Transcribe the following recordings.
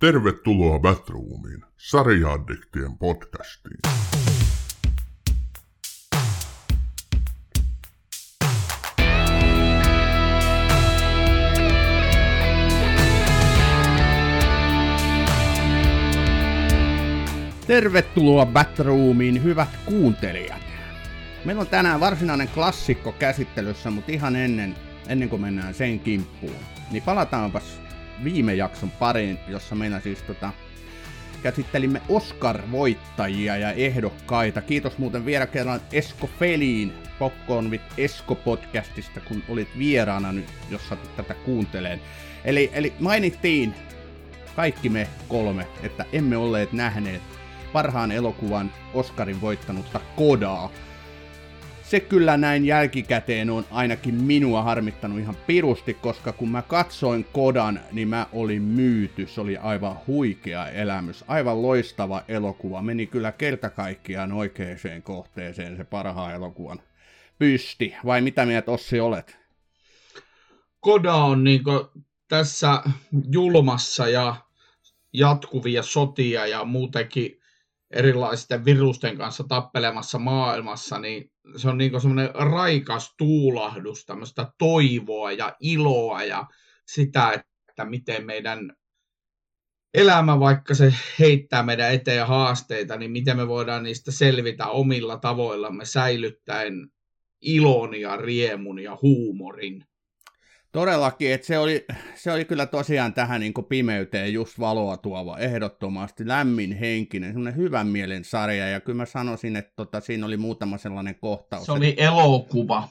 Tervetuloa Batroomiin, sarjaaddiktien podcastiin. Tervetuloa Batroomiin, hyvät kuuntelijat. Meillä on tänään varsinainen klassikko käsittelyssä, mutta ihan ennen, ennen kuin mennään sen kimppuun, niin palataanpas viime jakson pariin, jossa meillä siis tota, käsittelimme Oscar-voittajia ja ehdokkaita. Kiitos muuten vielä kerran Esko Feliin Popcorn with Esko podcastista, kun olit vieraana nyt, jos satut tätä kuunteleen. Eli, eli mainittiin kaikki me kolme, että emme olleet nähneet parhaan elokuvan Oscarin voittanutta Kodaa. Se kyllä näin jälkikäteen on ainakin minua harmittanut ihan pirusti, koska kun mä katsoin Kodan, niin mä olin myyty. Se oli aivan huikea elämys, aivan loistava elokuva. Meni kyllä kerta kaikkiaan oikeaan kohteeseen se parhaan elokuvan pysti. Vai mitä mieltä Ossi olet? Koda on niin tässä julmassa ja jatkuvia sotia ja muutenkin erilaisten virusten kanssa tappelemassa maailmassa, niin se on niin semmoinen raikas tuulahdus, tämmöistä toivoa ja iloa ja sitä, että miten meidän elämä, vaikka se heittää meidän eteen haasteita, niin miten me voidaan niistä selvitä omilla tavoillamme säilyttäen ilon ja riemun ja huumorin. Todellakin, että se oli, se oli kyllä tosiaan tähän niin pimeyteen just valoa tuova, ehdottomasti lämmin henkinen, semmoinen hyvän mielen sarja, ja kyllä mä sanoisin, että tota, siinä oli muutama sellainen kohtaus. Se oli että, elokuva.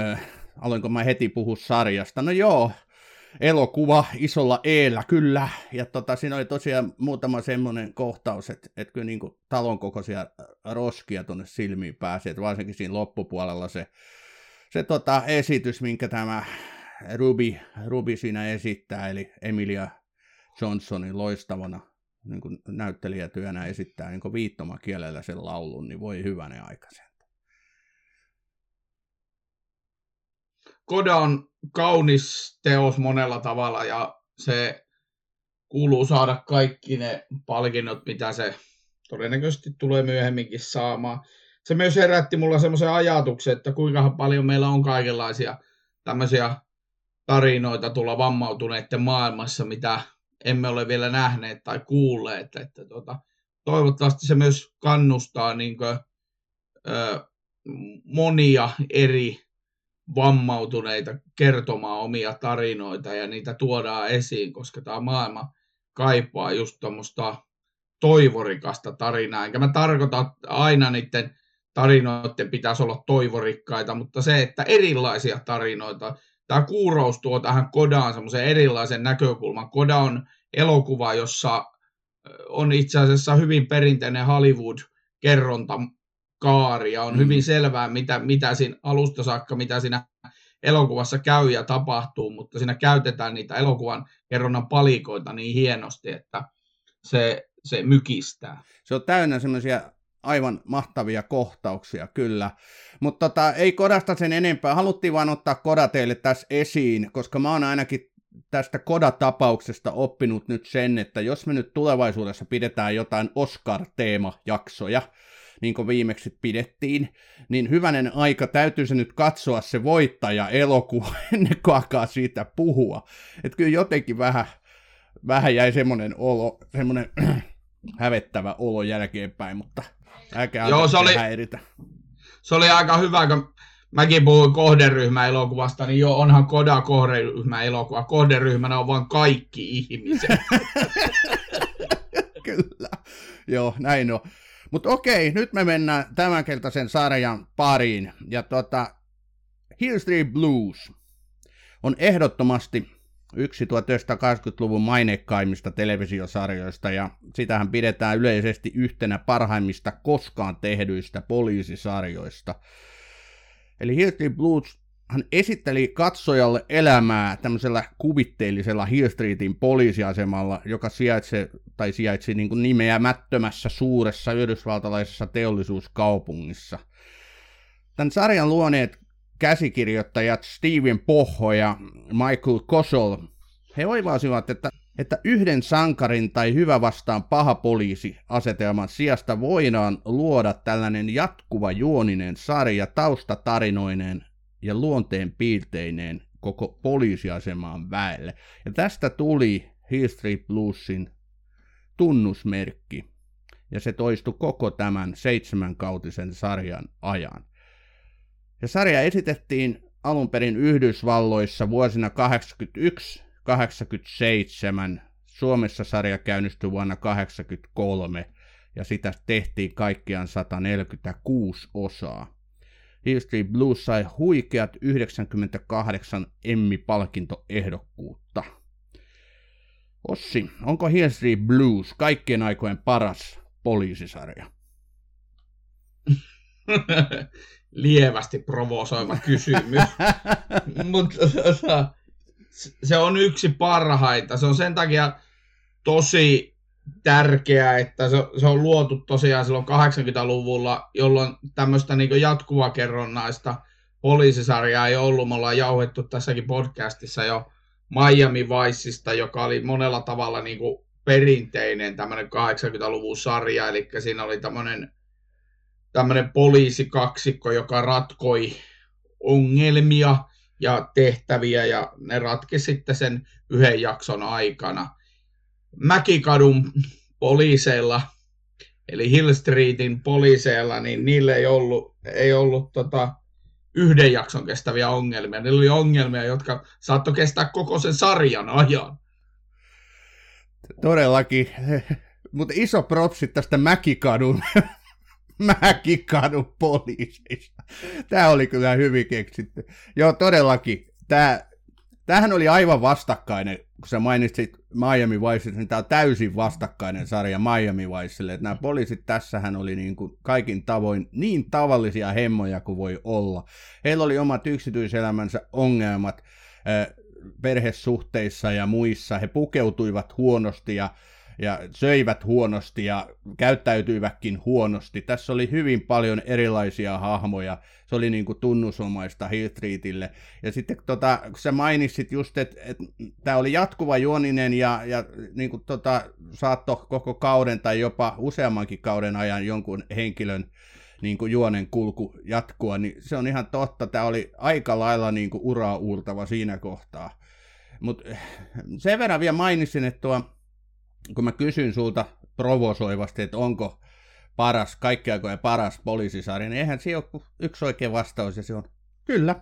Äh, aloinko mä heti puhua sarjasta? No joo, elokuva isolla eellä, kyllä. Ja tota, siinä oli tosiaan muutama semmoinen kohtaus, että, että kyllä niin talon kokoisia roskia tuonne silmiin pääsi, että varsinkin siinä loppupuolella se se tota, esitys, minkä tämä Ruby, Ruby siinä esittää, eli Emilia Johnsonin loistavana niin kuin näyttelijätyönä esittää niin viittomakielellä sen laulun, niin voi hyvänen aikaisen. Koda on kaunis teos monella tavalla ja se kuuluu saada kaikki ne palkinnot, mitä se todennäköisesti tulee myöhemminkin saamaan se myös herätti mulla semmoisen ajatuksen, että kuinka paljon meillä on kaikenlaisia tämmöisiä tarinoita tulla vammautuneiden maailmassa, mitä emme ole vielä nähneet tai kuulleet. Että, että tuota, toivottavasti se myös kannustaa niin kuin, ö, monia eri vammautuneita kertomaan omia tarinoita ja niitä tuodaan esiin, koska tämä maailma kaipaa just tuommoista toivorikasta tarinaa. Enkä mä tarkoita aina niiden tarinoiden pitäisi olla toivorikkaita, mutta se, että erilaisia tarinoita, tämä kuurous tuo tähän Kodaan semmoisen erilaisen näkökulman. Koda on elokuva, jossa on itse asiassa hyvin perinteinen Hollywood-kerronta kaari ja on mm. hyvin selvää, mitä, mitä siinä alusta saakka, mitä siinä elokuvassa käy ja tapahtuu, mutta siinä käytetään niitä elokuvan kerronnan palikoita niin hienosti, että se, se mykistää. Se on täynnä semmoisia aivan mahtavia kohtauksia, kyllä. Mutta tota, ei Kodasta sen enempää. Haluttiin vaan ottaa Koda teille tässä esiin, koska mä oon ainakin tästä Koda-tapauksesta oppinut nyt sen, että jos me nyt tulevaisuudessa pidetään jotain Oscar-teemajaksoja, niin kuin viimeksi pidettiin, niin hyvänen aika täytyy se nyt katsoa se voittaja elokuva ennen kuin alkaa siitä puhua. Että kyllä jotenkin vähän, vähän jäi semmoinen olo, semmoinen hävettävä olo jälkeenpäin, mutta Älkää Joo, se oli, häiritä. se oli aika hyvä, kun mäkin puhuin kohderyhmä elokuvasta, niin joo, onhan Koda kohderyhmä elokuva. Kohderyhmänä on vain kaikki ihmiset. Kyllä, joo, näin on. Mutta okei, nyt me mennään tämänkeltaisen sarjan pariin. Ja tota, Hill Street Blues on ehdottomasti yksi 1980-luvun maineikkaimmista televisiosarjoista ja sitähän pidetään yleisesti yhtenä parhaimmista koskaan tehdyistä poliisisarjoista. Eli Hill Blues hän esitteli katsojalle elämää tämmöisellä kuvitteellisella Hill Streetin poliisiasemalla, joka sijaitsi, tai sijaitsi niin kuin nimeämättömässä suuressa yhdysvaltalaisessa teollisuuskaupungissa. Tämän sarjan luoneet käsikirjoittajat Steven Poho ja Michael Kosol, he oivasivat, että että yhden sankarin tai hyvä vastaan paha poliisi asetelman sijasta voidaan luoda tällainen jatkuva juoninen sarja taustatarinoineen ja luonteen piirteineen koko poliisiasemaan väelle. Ja tästä tuli Hill Street Bluesin tunnusmerkki, ja se toistui koko tämän seitsemänkautisen sarjan ajan. Ja sarja esitettiin alun perin Yhdysvalloissa vuosina 81 87. Suomessa sarja käynnistyi vuonna 83 ja sitä tehtiin kaikkiaan 146 osaa. Street Blues sai huikeat 98 Emmy-palkintoehdokkuutta. Ossi, onko Street Blues kaikkien aikojen paras poliisisarja? Lievästi provosoiva kysymys. Mutta tota, se on yksi parhaita. Se on sen takia tosi tärkeää, että se, se on luotu tosiaan silloin 80-luvulla, jolloin tämmöistä niin jatkuvaa kerronnaista poliisisarjaa ei ollut. Me ollaan jauhettu tässäkin podcastissa jo Miami Viceista, joka oli monella tavalla niin kuin perinteinen tämmöinen 80-luvun sarja, eli siinä oli tämmöinen, tämmöinen poliisikaksikko, joka ratkoi ongelmia ja tehtäviä, ja ne ratki sitten sen yhden jakson aikana. Mäkikadun poliiseilla, eli Hill Streetin poliiseilla, niin niille ei ollut, ei ollut tota, yhden jakson kestäviä ongelmia. Niillä oli ongelmia, jotka saattoi kestää koko sen sarjan ajan. Todellakin. Mutta iso propsi tästä Mäkikadun, Mäkikadun poliisista. Tämä oli kyllä hyvin keksitty. Joo, todellakin. Tämä, tämähän oli aivan vastakkainen, kun sä mainitsit Miami Vice, niin tämä on täysin vastakkainen sarja Miami Vicelle. Nämä poliisit tässähän oli niin kuin kaikin tavoin niin tavallisia hemmoja kuin voi olla. Heillä oli omat yksityiselämänsä ongelmat perhesuhteissa ja muissa. He pukeutuivat huonosti ja ja söivät huonosti ja käyttäytyivätkin huonosti. Tässä oli hyvin paljon erilaisia hahmoja. Se oli niin kuin tunnusomaista Hill Streetille. Ja sitten tota, kun sä mainitsit just, että et, tämä oli jatkuva juoninen ja, ja niin kuin tota, saatto koko kauden tai jopa useammankin kauden ajan jonkun henkilön niin kuin juonen kulku jatkua, niin se on ihan totta. Tämä oli aika lailla niin kuin uraa uurtava siinä kohtaa. Mutta sen verran vielä mainitsin, että tuo kun mä kysyn sulta provosoivasti, että onko paras, kaikkiaikojen paras poliisisarja, niin eihän se ole yksi oikea vastaus, ja se on kyllä.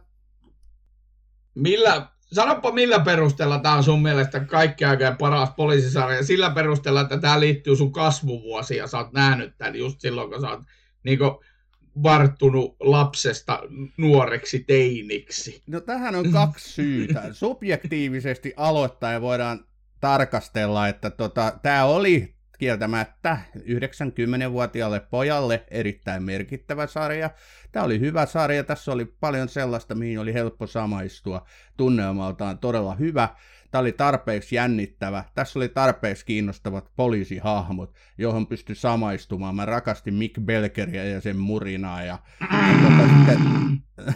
Millä, sanoppa millä perusteella tämä on sun mielestä kaikkiaikojen paras poliisisarja, sillä perusteella, että tämä liittyy sun kasvuvuosiin, ja sä oot nähnyt tämän just silloin, kun sä oot niin kuin, varttunut lapsesta nuoreksi teiniksi? No tähän on kaksi syytä. Subjektiivisesti aloittaen voidaan tarkastella, että tota, tämä oli kieltämättä 90-vuotiaalle pojalle erittäin merkittävä sarja. Tämä oli hyvä sarja, tässä oli paljon sellaista, mihin oli helppo samaistua. Tunnelmaltaan todella hyvä. Tämä oli tarpeeksi jännittävä. Tässä oli tarpeeksi kiinnostavat poliisihahmot, johon pystyi samaistumaan. Mä rakastin Mick Belgeria ja sen murinaa. Ja tota, sitten,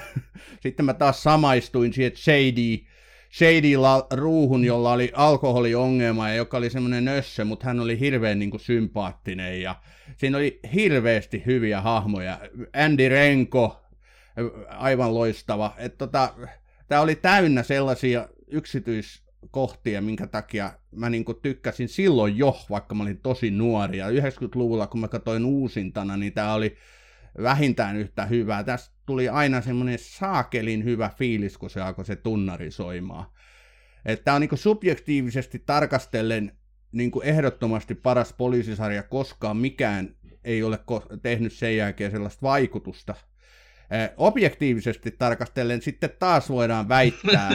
sitten mä taas samaistuin siihen Shady Shady ruuhun, jolla oli alkoholiongelma ja joka oli semmoinen nössö, mutta hän oli hirveän niin kuin, sympaattinen ja siinä oli hirveästi hyviä hahmoja. Andy Renko, aivan loistava. tota, Tämä oli täynnä sellaisia yksityiskohtia, minkä takia mä niin kuin, tykkäsin silloin jo, vaikka mä olin tosi nuori. Ja 90-luvulla, kun mä katsoin uusintana, niin tämä oli vähintään yhtä hyvää. Tästä tuli aina semmoinen saakelin hyvä fiilis, kun se alkoi se tunnari soimaan. Että on niin subjektiivisesti tarkastellen niin kuin ehdottomasti paras poliisisarja koskaan mikään ei ole tehnyt sen jälkeen sellaista vaikutusta. Objektiivisesti tarkastellen sitten taas voidaan väittää,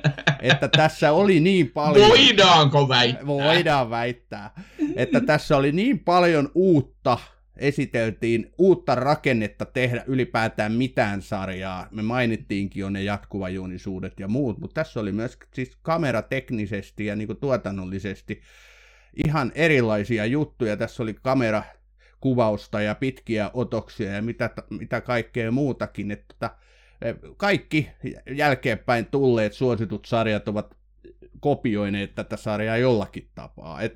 että tässä oli niin paljon... Voidaanko väittää? Voidaan väittää, että tässä oli niin paljon uutta esiteltiin uutta rakennetta tehdä ylipäätään mitään sarjaa. Me mainittiinkin jo ne jatkuvajuonisuudet ja muut, mutta tässä oli myös siis kamerateknisesti ja niin kuin tuotannollisesti ihan erilaisia juttuja. Tässä oli kamera kuvausta ja pitkiä otoksia ja mitä, mitä kaikkea muutakin. Että tota, kaikki jälkeenpäin tulleet suositut sarjat ovat kopioineet tätä sarjaa jollakin tapaa. Et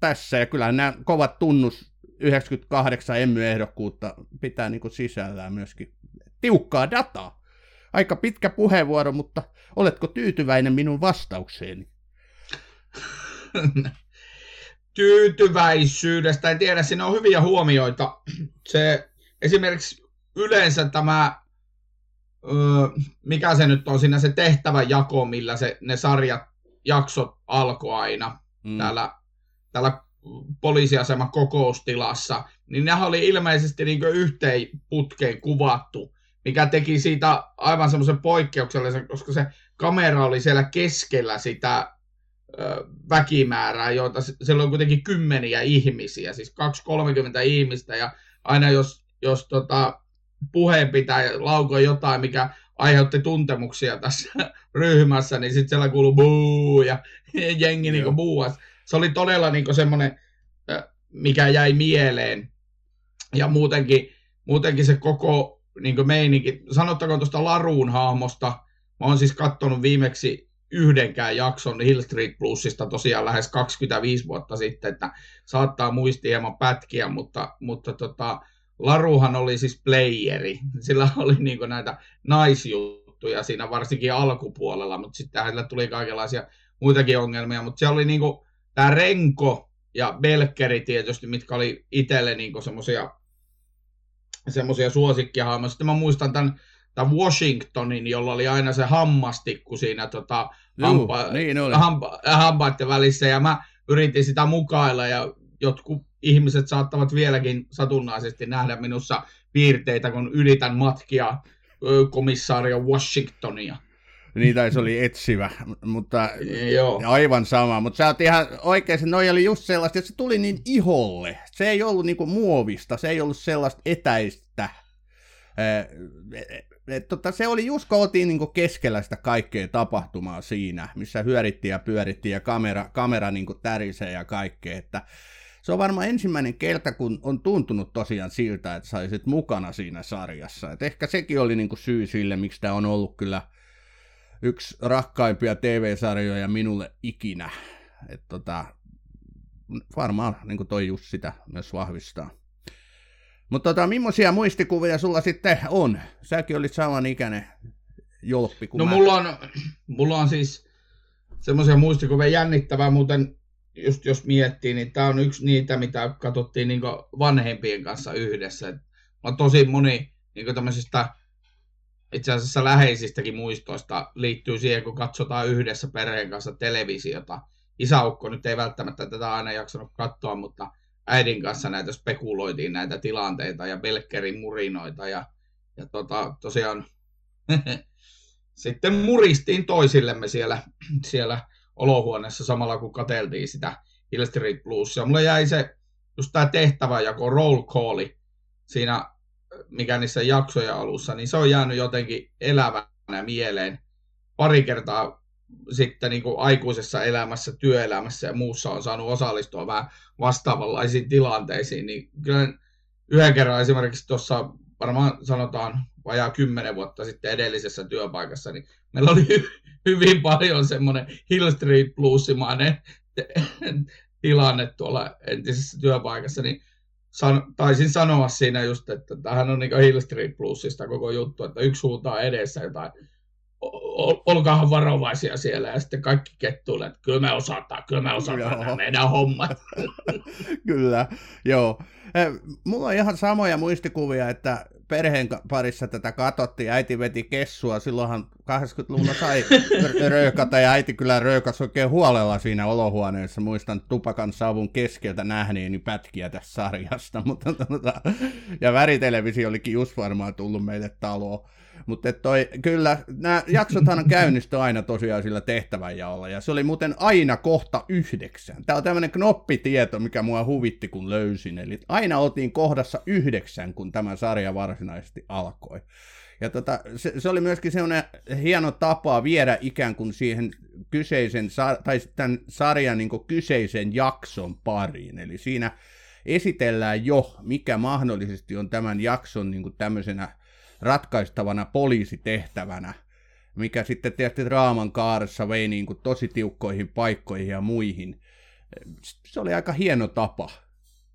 tässä, ja kyllähän nämä kovat tunnus 98 ehdokkuutta pitää niin kuin sisällään myöskin tiukkaa dataa. Aika pitkä puheenvuoro, mutta oletko tyytyväinen minun vastaukseeni? Tyytyväisyydestä, en tiedä, siinä on hyviä huomioita. Se esimerkiksi yleensä tämä, mikä se nyt on siinä se tehtävä jako, millä se, ne sarjat, jaksot alkoi aina mm. täällä, täällä poliisiasema kokoustilassa, niin ne oli ilmeisesti niin yhteen putkeen kuvattu, mikä teki siitä aivan semmoisen poikkeuksellisen, koska se kamera oli siellä keskellä sitä ö, väkimäärää, joita siellä on kuitenkin kymmeniä ihmisiä, siis 2-30 ihmistä, ja aina jos, jos tota, puheen pitää laukoa jotain, mikä aiheutti tuntemuksia tässä ryhmässä, niin sitten siellä kuuluu buu ja jengi niin buuas. Se oli todella niin semmoinen, mikä jäi mieleen. Ja muutenkin, muutenkin se koko niin meininki, sanottakoon tuosta Laruun hahmosta, mä oon siis katsonut viimeksi yhdenkään jakson Hill Street Plusista tosiaan lähes 25 vuotta sitten, että saattaa muisti hieman pätkiä, mutta, mutta tota, Laruhan oli siis playeri. Sillä oli niin näitä naisjuttuja siinä varsinkin alkupuolella, mutta sitten hänellä tuli kaikenlaisia muitakin ongelmia. Mutta se oli niin tämä Renko ja Belkeri tietysti, mitkä oli itselle niin semmoisia semmoisia suosikkihahmoja. Sitten mä muistan tämän, tämän Washingtonin, jolla oli aina se hammastikku siinä tota, hampa, niin hampa, hampaiden välissä, ja mä yritin sitä mukailla, ja jotkut ihmiset saattavat vieläkin satunnaisesti nähdä minussa piirteitä, kun ylitän matkia komissaario Washingtonia. Niin, tai se oli etsivä, mutta Joo. aivan sama. Mutta sä oot ihan oikein, noi oli just sellaista, että se tuli niin iholle. Se ei ollut niinku muovista, se ei ollut sellaista etäistä. Et, tota, se oli just, kun oltiin niinku keskellä sitä kaikkea tapahtumaa siinä, missä hyörittiin ja pyörittiin ja kamera, kamera niinku tärisee ja kaikkea, että se on varmaan ensimmäinen kerta, kun on tuntunut tosiaan siltä, että saisit mukana siinä sarjassa. Et ehkä sekin oli niinku syy sille, miksi tämä on ollut kyllä yksi rakkaimpia TV-sarjoja minulle ikinä. Et tota, varmaan niin toi just sitä myös vahvistaa. Mutta tota, millaisia muistikuvia sulla sitten on? Säkin olit saman ikäinen jolppi kuin No mä. mulla on, mulla on siis semmoisia muistikuvia jännittävää, muuten just jos miettii, niin tämä on yksi niitä, mitä katsottiin niin vanhempien kanssa yhdessä. Et on tosi moni niin tämmöisistä itse asiassa läheisistäkin muistoista liittyy siihen, kun katsotaan yhdessä perheen kanssa televisiota. Isäukko nyt ei välttämättä tätä aina jaksanut katsoa, mutta äidin kanssa näitä spekuloitiin näitä tilanteita ja Belkerin murinoita ja, ja tota, tosiaan sitten muristiin toisillemme siellä, siellä olohuoneessa samalla kun kateltiin sitä Hill Street Bluesia. Mulle jäi se just tämä tehtäväjako roll calli siinä, mikä niissä jaksojen alussa, niin se on jäänyt jotenkin elävänä mieleen. Pari kertaa sitten niin kuin aikuisessa elämässä, työelämässä ja muussa on saanut osallistua vähän vastaavanlaisiin tilanteisiin, niin kyllä yhden kerran esimerkiksi tuossa varmaan sanotaan vajaa kymmenen vuotta sitten edellisessä työpaikassa, niin meillä oli hyvin paljon semmoinen Hill Street Bluesimainen tilanne tuolla entisessä työpaikassa, niin san, taisin sanoa siinä just, että tähän on niin Hill Street Bluesista koko juttu, että yksi huutaa edessä jotain, olkaahan varovaisia siellä, ja sitten kaikki kettuille, että kyllä me osataan, kyllä me osataan nämä meidän hommat. kyllä, joo. Mulla on ihan samoja muistikuvia, että perheen parissa tätä katsottiin, äiti veti kessua, silloinhan 80-luvulla sai röökata ja äiti kyllä röökas oikein huolella siinä olohuoneessa. Muistan tupakan savun keskeltä nähneeni pätkiä tässä sarjasta, mutta tota, ja väritelevisio olikin just varmaan tullut meille taloon. Mutta toi, kyllä, nämä jaksothan on käynnisty aina tosiaan sillä tehtävänjaolla, ja se oli muuten aina kohta yhdeksän. Tämä on tämmöinen knoppitieto, mikä mua huvitti, kun löysin. Eli aina oltiin kohdassa yhdeksän, kun tämä sarja varsinaisesti alkoi. Ja tota, se, se, oli myöskin sellainen hieno tapa viedä ikään kuin siihen kyseisen, tai tämän sarjan niin kyseisen jakson pariin. Eli siinä esitellään jo, mikä mahdollisesti on tämän jakson niin tämmöisenä ratkaistavana poliisitehtävänä. mikä sitten tietysti draaman kaaressa vei niin kuin tosi tiukkoihin paikkoihin ja muihin. Se oli aika hieno tapa.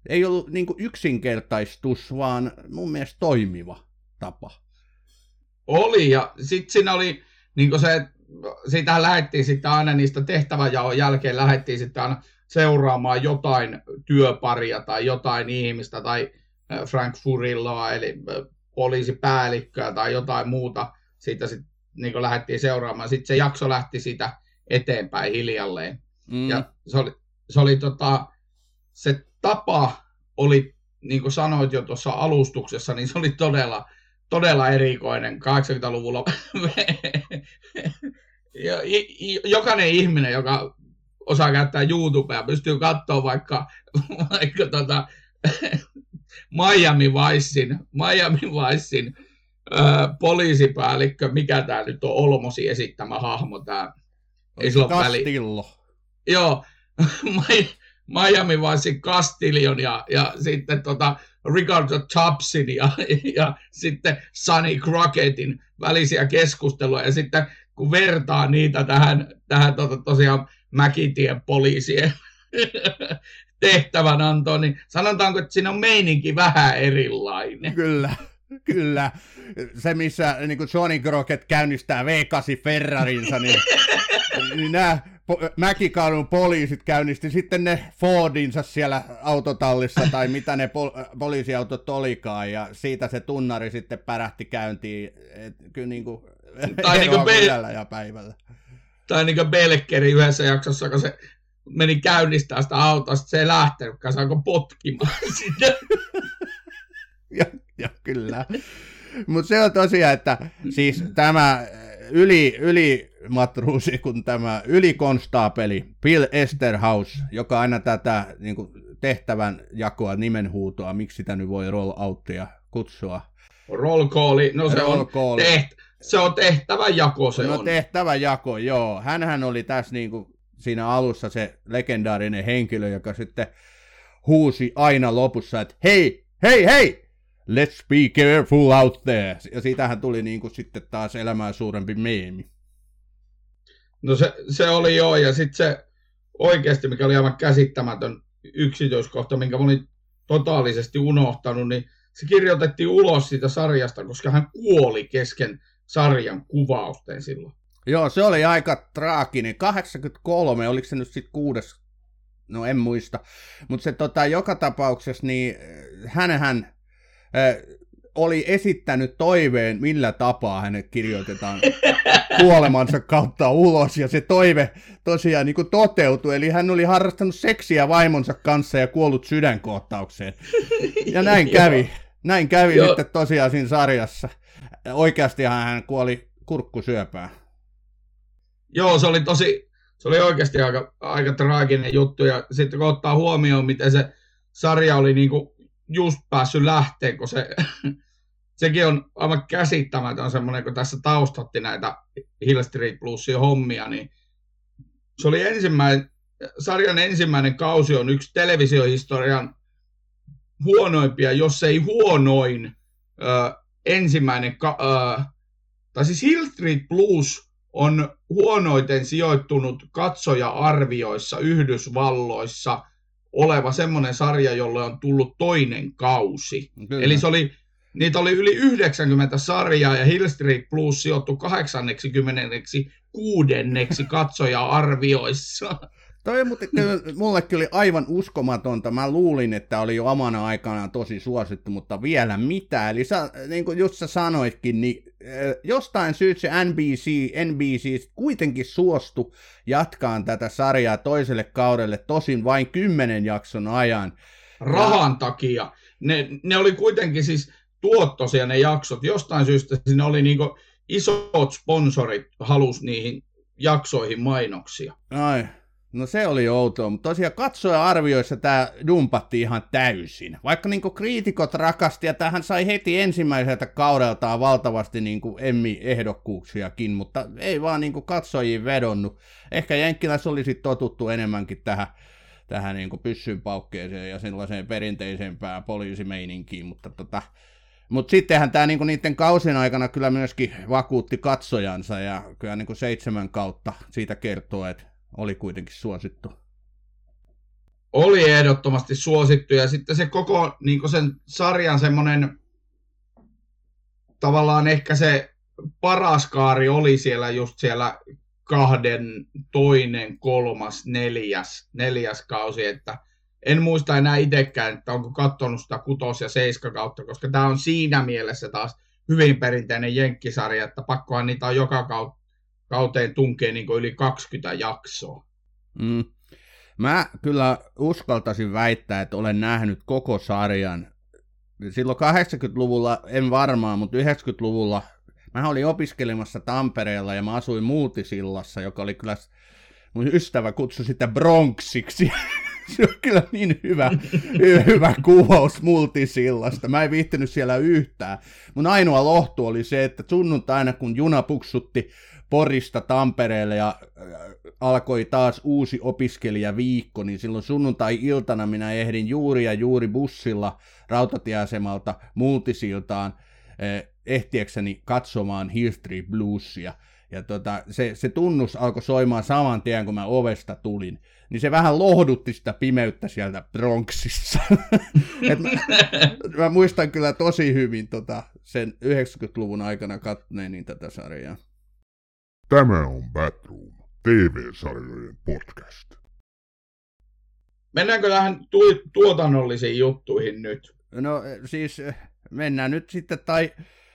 Ei ollut niin kuin yksinkertaistus, vaan mun mielestä toimiva tapa. Oli, ja sitten siinä oli niin se, siitä lähdettiin sitten aina niistä tehtäväjaon jälkeen lähdettiin sitten aina seuraamaan jotain työparia tai jotain ihmistä tai Frank Furilloa eli poliisipäällikköä tai jotain muuta. Siitä sitten niin lähdettiin seuraamaan. Sitten se jakso lähti sitä eteenpäin hiljalleen. Mm. Ja se oli, se, oli tota, se tapa oli, niin kuin sanoit jo tuossa alustuksessa, niin se oli todella, todella erikoinen 80-luvulla. Jokainen ihminen, joka osaa käyttää YouTubea, pystyy katsoa vaikka, vaikka tota, Miami Vicein, Miami Vicein poliisipäällikkö, mikä tämä nyt on Olmosi esittämä hahmo, tämä ei sillä Castillo. Väli. Joo, Miami Vicein Castillion ja, ja sitten tota Ricardo Chapsin ja, ja sitten Sunny Crocketin välisiä keskusteluja ja sitten kun vertaa niitä tähän, tähän tota, tosiaan Mäkitien poliisien tehtävänantoon, niin sanotaanko, että siinä on meininki vähän erilainen. Kyllä, kyllä. Se, missä niin kuin Johnny Crockett käynnistää V8 Ferrarinsa, niin, niin nämä Mäkikadun poliisit käynnisti sitten ne Fordinsa siellä autotallissa tai mitä ne pol- poliisiautot olikaan ja siitä se tunnari sitten pärähti käyntiin. Et, kyllä niin kuin, tai niin kuin Be- ja päivällä. Tai niin kuin Belkeri yhdessä jaksossa, kun se meni käynnistää sitä autosta, se ei lähtenytkään, saako potkimaan sitä. ja, ja kyllä. Mutta se on tosiaan, että siis tämä yli, yli matruusi kuin tämä ylikonstaapeli Bill Esterhaus, joka aina tätä niin kuin, tehtävän jakoa nimenhuutoa, miksi sitä nyt voi roll outtia kutsua. Roll calli, no se roll on call. Teht, se on tehtävän jako se no, on. tehtävän jako, joo. Hänhän oli tässä niin kuin, siinä alussa se legendaarinen henkilö, joka sitten huusi aina lopussa, että hei, hei, hei, let's be careful out there. Ja siitähän tuli niin kuin sitten taas elämää suurempi meemi. No se, se oli joo, ja sitten se oikeasti, mikä oli aivan käsittämätön yksityiskohta, minkä olin totaalisesti unohtanut, niin se kirjoitettiin ulos siitä sarjasta, koska hän kuoli kesken sarjan kuvausten silloin. Joo, se oli aika traaginen. 83, oliko se nyt sitten kuudes, no en muista. Mutta se tota, joka tapauksessa, niin hänhän äh, oli esittänyt toiveen, millä tapaa hänet kirjoitetaan kuolemansa kautta ulos, ja se toive tosiaan niin kuin toteutui, eli hän oli harrastanut seksiä vaimonsa kanssa ja kuollut sydänkohtaukseen. Ja näin kävi. Näin kävi Joo. sitten tosiaan siinä sarjassa. Oikeastihan hän kuoli kurkkusyöpään. Joo, se oli tosi, se oli oikeasti aika, aika traaginen juttu, ja sitten kun ottaa huomioon, miten se sarja oli niin kuin just päässyt lähteen, kun se sekin on aivan käsittämätön semmoinen, kun tässä taustatti näitä Hill Street Plusia hommia, niin se oli ensimmäinen, sarjan ensimmäinen kausi on yksi televisiohistorian huonoimpia, jos ei huonoin ö, ensimmäinen, ka, ö, tai siis Hill Street Blues on huonoiten sijoittunut katsoja-arvioissa Yhdysvalloissa oleva semmoinen sarja, jolle on tullut toinen kausi. Kyllä. Eli se oli Niitä oli yli 90 sarjaa ja Hill Street Plus sijoittui 86 kuudenneksi katsoja-arvioissa. Toi mutta mullekin oli aivan uskomatonta. Mä luulin, että oli jo omana aikanaan tosi suosittu, mutta vielä mitä. Eli sä, niin kuin just sä sanoitkin, niin jostain syystä se NBC, NBC kuitenkin suostu jatkaan tätä sarjaa toiselle kaudelle, tosin vain kymmenen jakson ajan. Rahan takia. Ne, ne oli kuitenkin siis, tuottoisia ne jaksot. Jostain syystä siinä oli niin isot sponsorit halus niihin jaksoihin mainoksia. Ai, no se oli outoa, mutta tosiaan katsoja-arvioissa tämä dumpatti ihan täysin. Vaikka niin kriitikot rakasti ja tähän sai heti ensimmäiseltä kaudeltaan valtavasti niin Emmi-ehdokkuuksiakin, mutta ei vaan niin katsojiin vedonnut. Ehkä Jenkkilässä olisi totuttu enemmänkin tähän tähän niin pyssyn paukkeeseen ja sellaiseen perinteisempään poliisimeininkiin, mutta tota, Mutta sittenhän tämä niinku niiden kausien aikana kyllä myöskin vakuutti katsojansa ja kyllä niinku seitsemän kautta siitä kertoo, että oli kuitenkin suosittu. Oli ehdottomasti suosittu ja sitten se koko niinku sen sarjan semmoinen tavallaan ehkä se paras kaari oli siellä just siellä kahden, toinen, kolmas, neljäs, neljäs kausi, että en muista enää itsekään, että onko katsonut sitä kutos- ja seiska kautta, koska tämä on siinä mielessä taas hyvin perinteinen jenkkisarja, että pakkohan niitä on joka kauteen tunkee niin yli 20 jaksoa. Mm. Mä kyllä uskaltaisin väittää, että olen nähnyt koko sarjan. Silloin 80-luvulla, en varmaan, mutta 90-luvulla Mä olin opiskelemassa Tampereella ja mä asuin Multisillassa, joka oli kyllä mun ystävä kutsui sitä Bronxiksi. se on kyllä niin hyvä, hyvä kuvaus multisillasta. Mä en viihtynyt siellä yhtään. Mun ainoa lohtu oli se, että sunnuntaina kun juna puksutti Porista Tampereelle ja äh, alkoi taas uusi opiskelijaviikko, niin silloin sunnuntai-iltana minä ehdin juuri ja juuri bussilla rautatieasemalta multisiltaan äh, ehtiäkseni katsomaan Street Bluesia. Ja tota, se, se tunnus alkoi soimaan saman tien, kun mä ovesta tulin. Niin se vähän lohdutti sitä pimeyttä sieltä Bronxissa. Mä, mä, muistan kyllä tosi hyvin tota, sen 90-luvun aikana katsoneeni tätä sarjaa. Tämä on Batroom, TV-sarjojen podcast. Mennäänkö tähän tu- tuotannollisiin juttuihin nyt? No siis mennään nyt sitten, tai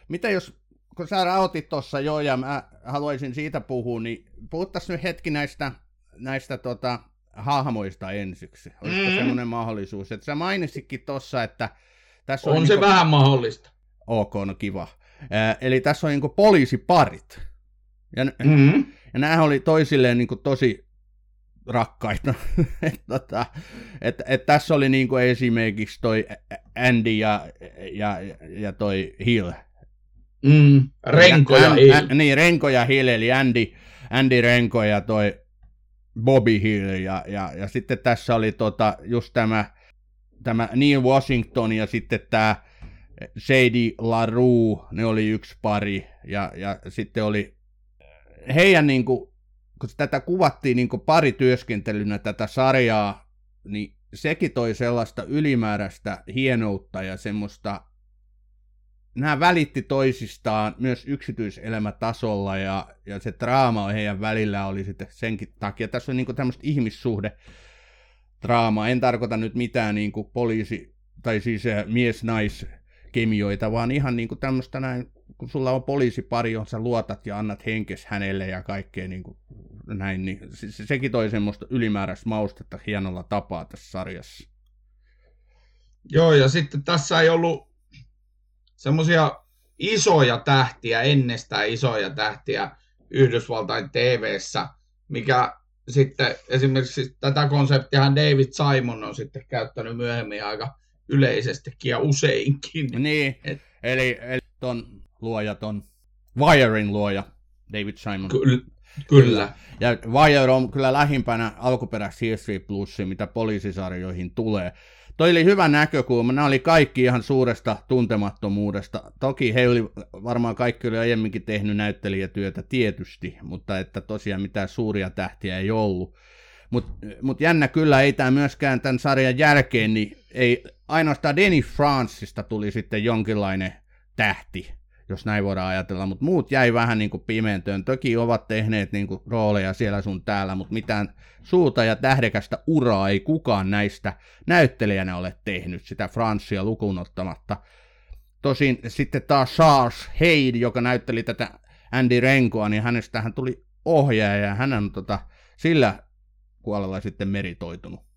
mitä jos, kun sä rautit tuossa jo ja mä haluaisin siitä puhua, niin puhuttaisiin nyt hetki näistä, näistä tota, hahmoista ensiksi. Olisiko mm. semmoinen mahdollisuus, että sä mainitsitkin tuossa, että tässä on... On se niinku... vähän mahdollista. Ok, no kiva. Äh, eli tässä on niinku poliisiparit. Ja, mm-hmm. ja nämä oli toisilleen niinku tosi rakkaita. et, tota, et, et tässä oli niinku esimerkiksi toi Andy ja, ja, ja toi Hill. Mm, Renko ja, Hill. Ä, niin, Renko ja Hill, eli Andy, Andy Renko ja toi Bobby Hill. Ja, ja, ja sitten tässä oli tota, just tämä, tämä Neil Washington ja sitten tämä Sadie LaRue, ne oli yksi pari. Ja, ja sitten oli heidän niin kuin, kun tätä kuvattiin niin parityöskentelynä tätä sarjaa, niin sekin toi sellaista ylimääräistä hienoutta ja semmoista nämä välitti toisistaan myös yksityiselämätasolla ja, ja se draama heidän välillä oli sitten senkin takia. Tässä on niin tämmöistä ihmissuhde draama. En tarkoita nyt mitään niin kuin poliisi tai siis mies-nais kemioita, vaan ihan niin kuin tämmöistä näin, kun sulla on poliisipari, johon sä luotat ja annat henkes hänelle ja kaikkea niin kuin näin, niin se, sekin toi semmoista ylimääräistä maustetta hienolla tapaa tässä sarjassa. Joo, ja sitten tässä ei ollut semmoisia isoja tähtiä, ennestään isoja tähtiä Yhdysvaltain TV:ssä, mikä sitten esimerkiksi tätä konseptia David Simon on sitten käyttänyt myöhemmin aika yleisestikin ja useinkin. Niin, Et, eli, eli ton luoja, ton Wirein luoja, David Simon. Kyllä. Kyllä. Ja Wire on kyllä lähimpänä alkuperäistä History Plusia, mitä poliisisarjoihin tulee. Toi oli hyvä näkökulma. Nämä oli kaikki ihan suuresta tuntemattomuudesta. Toki he oli varmaan kaikki oli aiemminkin tehnyt näyttelijätyötä tietysti, mutta että tosiaan mitään suuria tähtiä ei ollut. Mutta mut jännä kyllä ei tämä myöskään tämän sarjan jälkeen, niin ei ainoastaan Denny Franceista tuli sitten jonkinlainen tähti, jos näin voidaan ajatella, mutta muut jäi vähän niin kuin pimentöön. Toki ovat tehneet niin kuin rooleja siellä sun täällä, mutta mitään suuta ja tähdekästä uraa ei kukaan näistä näyttelijänä ole tehnyt, sitä Francia lukuun ottamatta. Tosin sitten taas Charles Haid, joka näytteli tätä Andy Renkoa, niin hänestähän tuli ohjaaja ja hän on tota, sillä puolella sitten meritoitunut.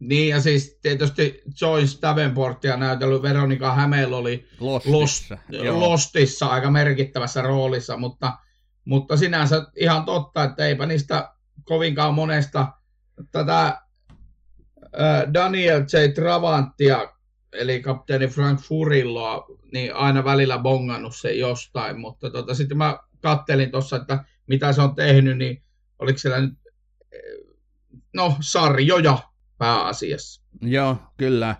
Niin, ja siis tietysti Joyce Davenportia näytellyt Veronika Hämel oli Lostissa, Lost, Lostissa aika merkittävässä roolissa, mutta, mutta sinänsä ihan totta, että eipä niistä kovinkaan monesta tätä Daniel J. Travantia, eli kapteeni Frank Furilloa, niin aina välillä bongannut se jostain, mutta tota, sitten mä kattelin tuossa, että mitä se on tehnyt, niin oliko siellä nyt, no sarjoja pääasiassa. Joo, kyllä.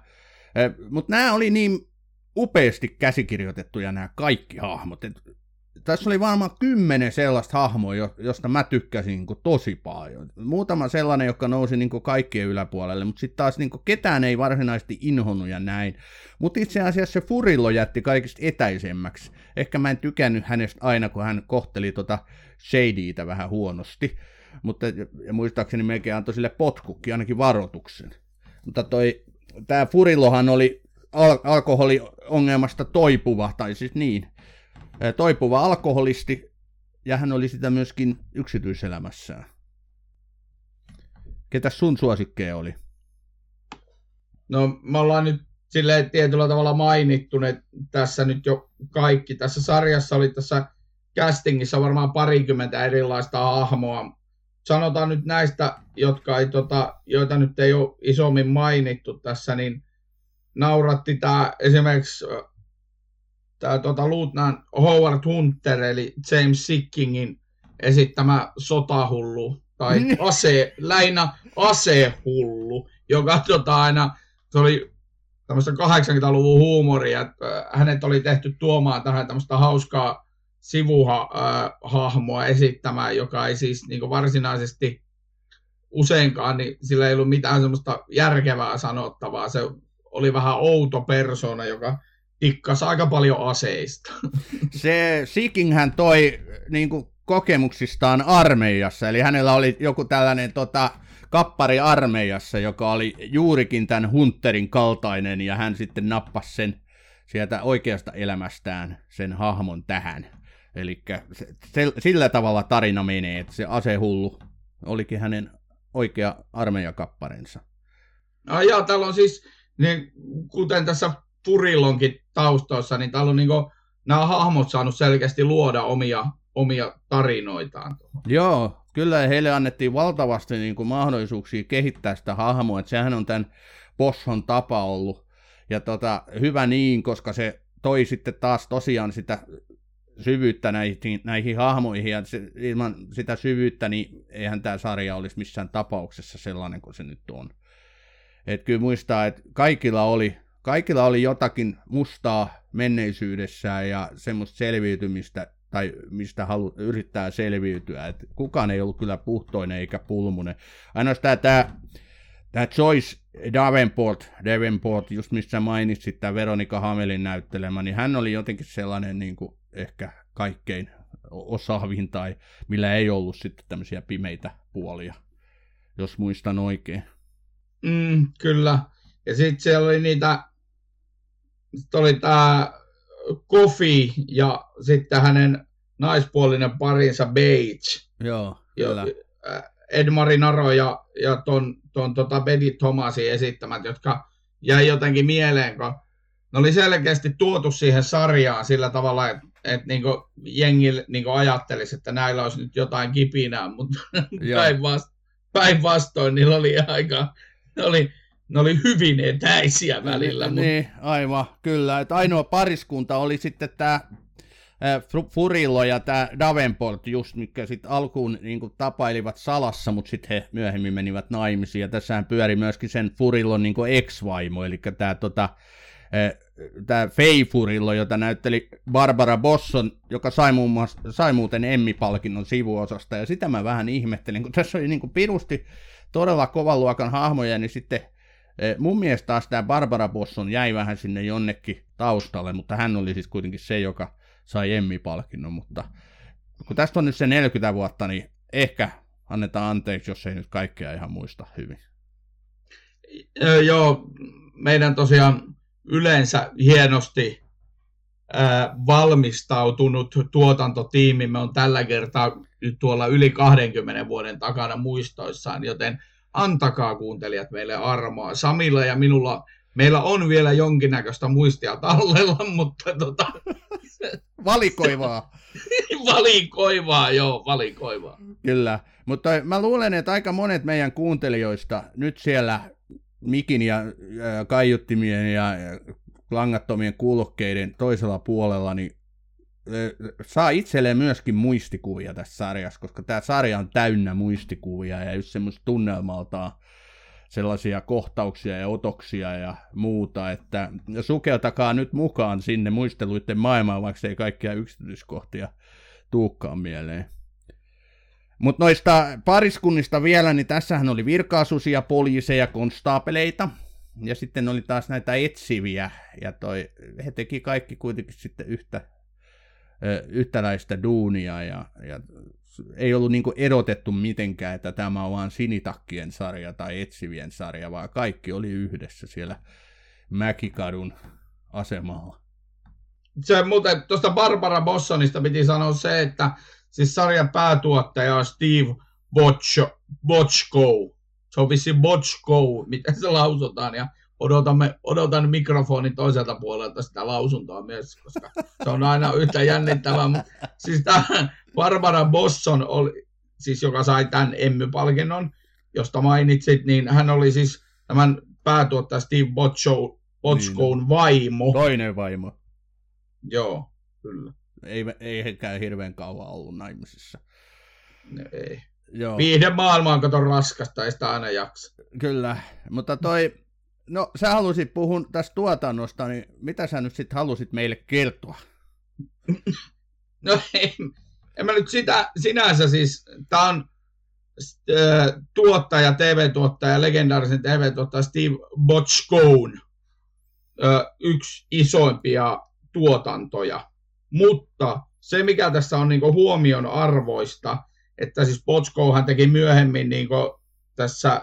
Mutta nämä oli niin upeasti käsikirjoitettuja nämä kaikki hahmot. Et tässä oli varmaan kymmenen sellaista hahmoa, josta mä tykkäsin niin kuin, tosi paljon. Muutama sellainen, joka nousi niin kuin, kaikkien yläpuolelle, mutta sitten taas niin kuin, ketään ei varsinaisesti inhonnut ja näin. Mutta itse asiassa se Furillo jätti kaikista etäisemmäksi. Ehkä mä en tykännyt hänestä aina, kun hän kohteli tota Shadyitä vähän huonosti. Mutta ja muistaakseni melkein antoi sille potkukki, ainakin varoituksen. Mutta toi, tämä Furillohan oli al- alkoholiongelmasta toipuva, tai siis niin, toipuva alkoholisti, ja hän oli sitä myöskin yksityiselämässään. Ketä sun suosikkeja oli? No me ollaan nyt silleen tietyllä tavalla mainittu ne tässä nyt jo kaikki. Tässä sarjassa oli tässä castingissa varmaan parikymmentä erilaista hahmoa. Sanotaan nyt näistä, jotka ei, tota, joita nyt ei ole isommin mainittu tässä, niin nauratti tämä esimerkiksi tämä tota, Lieutenant Howard Hunter, eli James Sickingin esittämä sotahullu, tai niin. ase, lähinnä asehullu, joka tota, aina, se oli tämmöistä 80-luvun huumoria, että hänet oli tehty tuomaan tähän tämmöistä hauskaa sivuhahmoa esittämään, joka ei siis niin varsinaisesti useinkaan, niin sillä ei ollut mitään semmoista järkevää sanottavaa. Se oli vähän outo persona, joka tikkasi aika paljon aseista. Se Seeking hän toi niin kuin, kokemuksistaan armeijassa, eli hänellä oli joku tällainen tota, kappari armeijassa, joka oli juurikin tämän Hunterin kaltainen, ja hän sitten nappasi sen sieltä oikeasta elämästään sen hahmon tähän. Eli se, sillä tavalla tarina menee, että se asehullu olikin hänen oikea armeijakapparensa. No joo, täällä on siis, niin, kuten tässä Purillonkin taustoissa, niin täällä on niin kuin, nämä hahmot saanut selkeästi luoda omia, omia tarinoitaan. Joo, kyllä heille annettiin valtavasti niin kuin mahdollisuuksia kehittää sitä hahmoa, että sehän on tämän Bosson tapa ollut. Ja tota, hyvä niin, koska se toi sitten taas tosiaan sitä syvyyttä näihin, näihin hahmoihin, ja se, ilman sitä syvyyttä, niin eihän tämä sarja olisi missään tapauksessa sellainen kuin se nyt on. Et kyllä muistaa, että kaikilla oli kaikilla oli jotakin mustaa menneisyydessään ja semmoista selviytymistä, tai mistä halu, yrittää selviytyä. Et kukaan ei ollut kyllä puhtoinen eikä pulmunen. Ainoastaan tämä, tämä Joyce Davenport, Davenport, just missä mainitsit tämä Veronika Hamelin näyttelemä, niin hän oli jotenkin sellainen niin kuin ehkä kaikkein osaavin tai millä ei ollut sitten tämmöisiä pimeitä puolia, jos muistan oikein. Mm, kyllä. Ja sitten siellä oli niitä sitten oli tämä Kofi ja sitten hänen naispuolinen parinsa Bates. Joo, kyllä. Ed Marinaro ja, ja ton, ton tota Betty Thomasin esittämät, jotka jäi jotenkin mieleen, kun ne oli selkeästi tuotu siihen sarjaan sillä tavalla, että et niinku jengi niinku ajattelisi, että näillä olisi nyt jotain kipinää, mutta päinvastoin niillä oli aika, ne oli ne oli hyvin etäisiä välillä. Mutta... Niin, aivan, kyllä. Että ainoa pariskunta oli sitten tämä Furillo ja tämä Davenport, just mikä sitten alkuun niin kuin, tapailivat salassa, mutta sitten he myöhemmin menivät naimisiin. Ja tässähän pyöri myöskin sen Furillon niin ex-vaimo, eli tämä tota, tämä Faye Furillo, jota näytteli Barbara Bosson, joka sai, muun muassa, sai muuten Emmy-palkinnon sivuosasta, ja sitä mä vähän ihmettelin, kun tässä oli niin kuin pirusti todella kovan luokan hahmoja, niin sitten Eh, mun mielestä taas tämä Barbara Bosson jäi vähän sinne jonnekin taustalle, mutta hän oli siis kuitenkin se, joka sai Emmy-palkinnon, mutta kun tästä on nyt se 40 vuotta, niin ehkä annetaan anteeksi, jos ei nyt kaikkea ihan muista hyvin. Joo, meidän tosiaan yleensä hienosti ää, valmistautunut tuotantotiimimme on tällä kertaa nyt tuolla yli 20 vuoden takana muistoissaan, joten antakaa kuuntelijat meille armoa. Samilla ja minulla, meillä on vielä jonkinnäköistä muistia tallella, mutta tota... Valikoivaa. valikoivaa, joo, valikoivaa. Kyllä, mutta mä luulen, että aika monet meidän kuuntelijoista nyt siellä mikin ja kaiuttimien ja langattomien kuulokkeiden toisella puolella, niin saa itselleen myöskin muistikuvia tässä sarjassa, koska tämä sarja on täynnä muistikuvia ja just semmoista tunnelmaltaan sellaisia kohtauksia ja otoksia ja muuta, että sukeltakaa nyt mukaan sinne muisteluiden maailmaan, vaikka ei kaikkia yksityiskohtia tuukkaan mieleen. Mutta noista pariskunnista vielä, niin tässähän oli virkaasusia, poliiseja, konstaapeleita, ja sitten oli taas näitä etsiviä, ja toi, he teki kaikki kuitenkin sitten yhtä, yhtäläistä duunia, ja, ja ei ollut niin erotettu mitenkään, että tämä on vain sinitakkien sarja tai etsivien sarja, vaan kaikki oli yhdessä siellä Mäkikadun asemalla. Se muuten tuosta Barbara Bossonista piti sanoa se, että siis sarjan päätuottaja on Steve Botcho, Botchko. Se on vissi Botchko, miten se lausutaan, ja odotamme, odotan mikrofonin toiselta puolelta sitä lausuntoa myös, koska se on aina yhtä jännittävää. siis tämä Barbara Bosson, oli, siis joka sai tämän Emmy-palkinnon, josta mainitsit, niin hän oli siis tämän päätuottaja Steve Botcho, Botchkoon niin. vaimo. Toinen vaimo. Joo, kyllä. Ei, ei hekään hirveän kauan ollut naimisissa. No, ei. Joo. Viihde maailma on kato raskasta, ei sitä aina jaksa. Kyllä, mutta toi, no sä halusit puhua tästä tuotannosta, niin mitä sä nyt sitten halusit meille kertoa? no ei, en mä nyt sitä sinänsä siis, tää on äh, tuottaja, TV-tuottaja, legendaarisen TV-tuottaja Steve Bochcone, äh, yksi isoimpia tuotantoja. Mutta se, mikä tässä on niin huomion arvoista, että siis Bochco teki myöhemmin niin tässä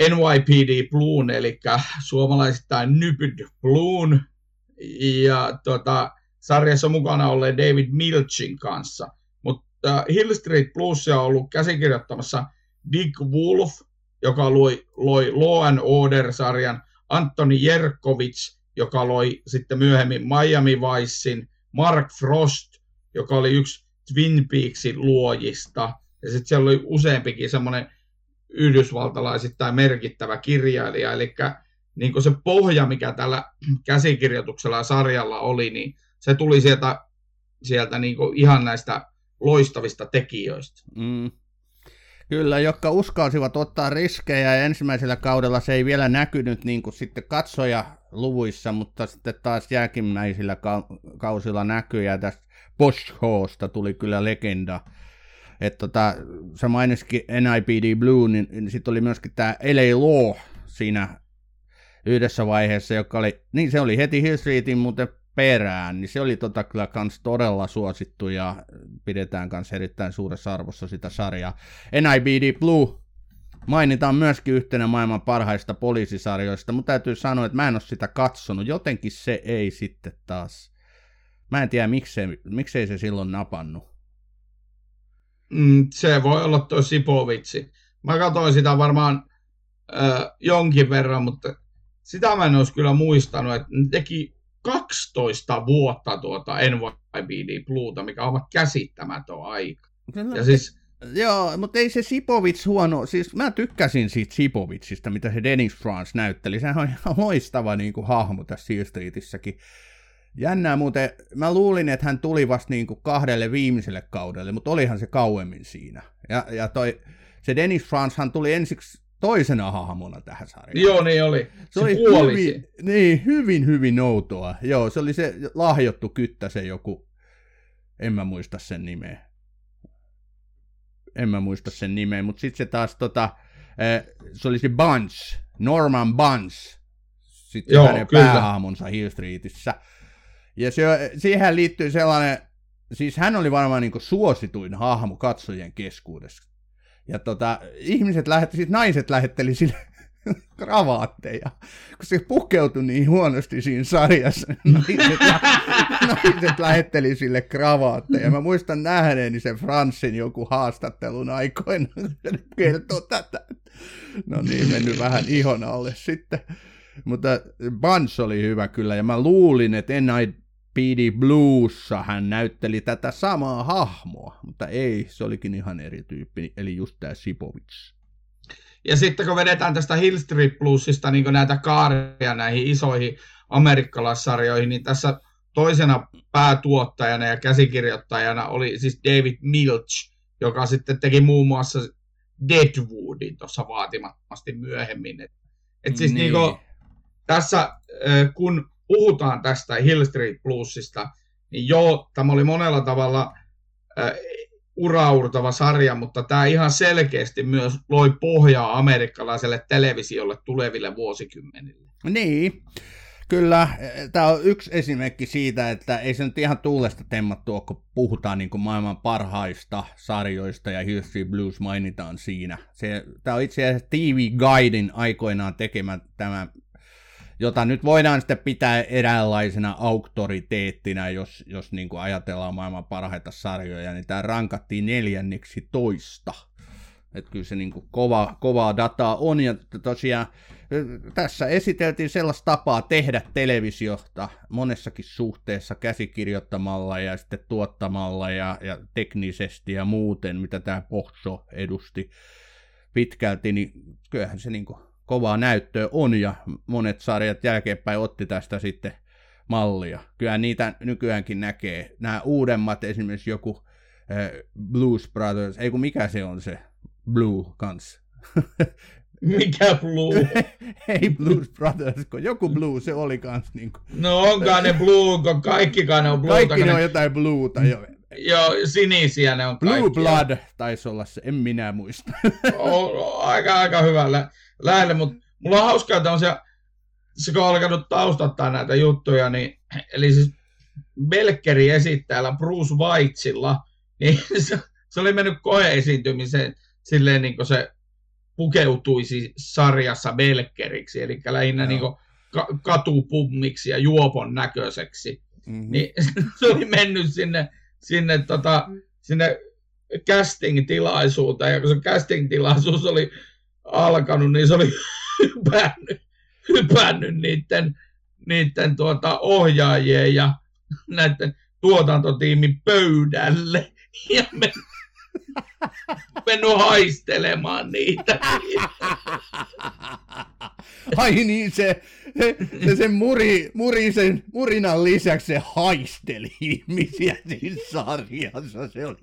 NYPD Bluun, eli suomalaisittain Nypyd Bluun, ja tota, sarjassa mukana olleen David Milchin kanssa. Mutta Hill Street Blues on ollut käsikirjoittamassa Dick Wolf, joka loi, loi Law and Order-sarjan, Antoni Jerkovits, joka loi sitten myöhemmin Miami Vicein, Mark Frost, joka oli yksi Twin Peaksin luojista, ja sitten siellä oli useampikin semmoinen yhdysvaltalaisittain merkittävä kirjailija, eli niin se pohja, mikä tällä käsikirjoituksella ja sarjalla oli, niin se tuli sieltä, sieltä niin ihan näistä loistavista tekijöistä. Mm. Kyllä, jotka uskalsivat ottaa riskejä ja ensimmäisellä kaudella se ei vielä näkynyt niin kuin sitten katsojaluvuissa, mutta sitten taas jälkimmäisillä kausilla näkyy ja tästä Bosch tuli kyllä legenda. Että tota, sä mainitsitkin NIPD Blue, niin, niin sitten oli myöskin tämä LA Law siinä yhdessä vaiheessa, joka oli, niin se oli heti Hill Streetin muuten perään, niin se oli tota kyllä kans todella suosittu ja pidetään kans erittäin suuressa arvossa sitä sarjaa. NIBD Blue mainitaan myöskin yhtenä maailman parhaista poliisisarjoista, mutta täytyy sanoa, että mä en ole sitä katsonut. Jotenkin se ei sitten taas. Mä en tiedä, miksei, miksei se silloin napannut. Mm, se voi olla tuo Sipovitsi. Mä katsoin sitä varmaan äh, jonkin verran, mutta sitä mä en olisi kyllä muistanut, että ne teki 12 vuotta tuota NYPD Bluuta, mikä on käsittämätön aika. Kyllä. Ja siis, Joo, mutta ei se Sipovits huono, siis mä tykkäsin siitä Sipovitsista, mitä se Dennis France näytteli, sehän on ihan loistava niin kuin, hahmo tässä Seal Streetissäkin. Jännää muuten, mä luulin, että hän tuli vasta niin kuin kahdelle viimeiselle kaudelle, mutta olihan se kauemmin siinä. Ja, ja toi, se Dennis France hän tuli ensiksi toisena hahmona tähän sarjaan. Joo, niin oli. Se, se oli hyvin, niin, hyvin, hyvin outoa. Joo, se oli se lahjottu kyttä, se joku, en mä muista sen nimeä. En mä muista sen nimeä, mutta sitten se taas tota, eh, se oli se Bunch, Norman Bunch, sitten Joo, hänen kyllä. päähahmonsa Hill Streetissä. Ja se, siihen liittyy sellainen, siis hän oli varmaan niin suosituin hahmo katsojien keskuudessa ja tota, ihmiset lähetti, siis naiset lähetteli sille kravaatteja, kun se pukeutui niin huonosti siinä sarjassa. Naiset, lä- naiset lähetteli sille kravaatteja. Mä muistan nähneeni sen Franssin joku haastattelun aikoina, se kertoo tätä. No niin, mennyt vähän ihon alle sitten. Mutta Bans oli hyvä kyllä, ja mä luulin, että Speedy Bluessa hän näytteli tätä samaa hahmoa, mutta ei, se olikin ihan eri tyyppi, eli just tämä Sipovits. Ja sitten kun vedetään tästä Hill Street Bluesista niin näitä kaaria näihin isoihin amerikkalaissarjoihin, niin tässä toisena päätuottajana ja käsikirjoittajana oli siis David Milch, joka sitten teki muun muassa Deadwoodin tuossa vaatimattomasti myöhemmin. Et, et siis Niin. niin. tässä, kun puhutaan tästä Hill Street Bluesista, niin joo, tämä oli monella tavalla uraurtava sarja, mutta tämä ihan selkeästi myös loi pohjaa amerikkalaiselle televisiolle tuleville vuosikymmenille. Niin, kyllä. Tämä on yksi esimerkki siitä, että ei se nyt ihan tuulesta temmattu kun puhutaan niin kuin maailman parhaista sarjoista ja Street Blues mainitaan siinä. Se, tämä on itse asiassa TV Guidein aikoinaan tekemä tämä, jota nyt voidaan sitten pitää eräänlaisena auktoriteettina, jos, jos niin kuin ajatellaan maailman parhaita sarjoja, niin tämä rankattiin neljänneksi toista. Että kyllä se niin kuin kova, kovaa dataa on, ja tosiaan tässä esiteltiin sellaista tapaa tehdä televisiota monessakin suhteessa käsikirjoittamalla ja sitten tuottamalla ja, ja teknisesti ja muuten, mitä tämä Pohso edusti pitkälti, niin kyllähän se niin kovaa näyttöä on ja monet sarjat jälkeenpäin otti tästä sitten mallia. Kyllä niitä nykyäänkin näkee. Nämä uudemmat, esimerkiksi joku äh, Blues Brothers, ei kun mikä se on se Blue kans. Mikä blue? ei Blues Brothers, kun joku Blue se oli kans niin kuin, No onkaan ne blue, kun kaikkikaan ne on blue. kaikki ne on jotain bluuta jo. Joo, sinisiä ne on Blue kaikki. Blood taisi olla se, en minä muista. On aika, aika hyvällä lähelle, mutta mulla on hauskaa tämmöisiä, se kun on alkanut taustattaa näitä juttuja, niin, eli siis Belkeri esittäjällä Bruce Whitesilla, niin se, se oli mennyt koeesiintymiseen silleen niin kuin se pukeutuisi sarjassa Belkeriksi, eli lähinnä Joo. niin kuin ka- katupummiksi ja juopon näköiseksi. Mm-hmm. Niin se oli mennyt sinne, sinne, tota, sinne casting-tilaisuuteen, ja kun se casting-tilaisuus oli alkanut, niin se oli hypännyt, hypännyt niiden, niiden tuota, ohjaajien ja näiden tuotantotiimin pöydälle. Ja men, mennyt haistelemaan niitä. Ai niin, se, se, se, muri, muri sen murinan lisäksi se haisteli ihmisiä siinä sarjassa. Se oli,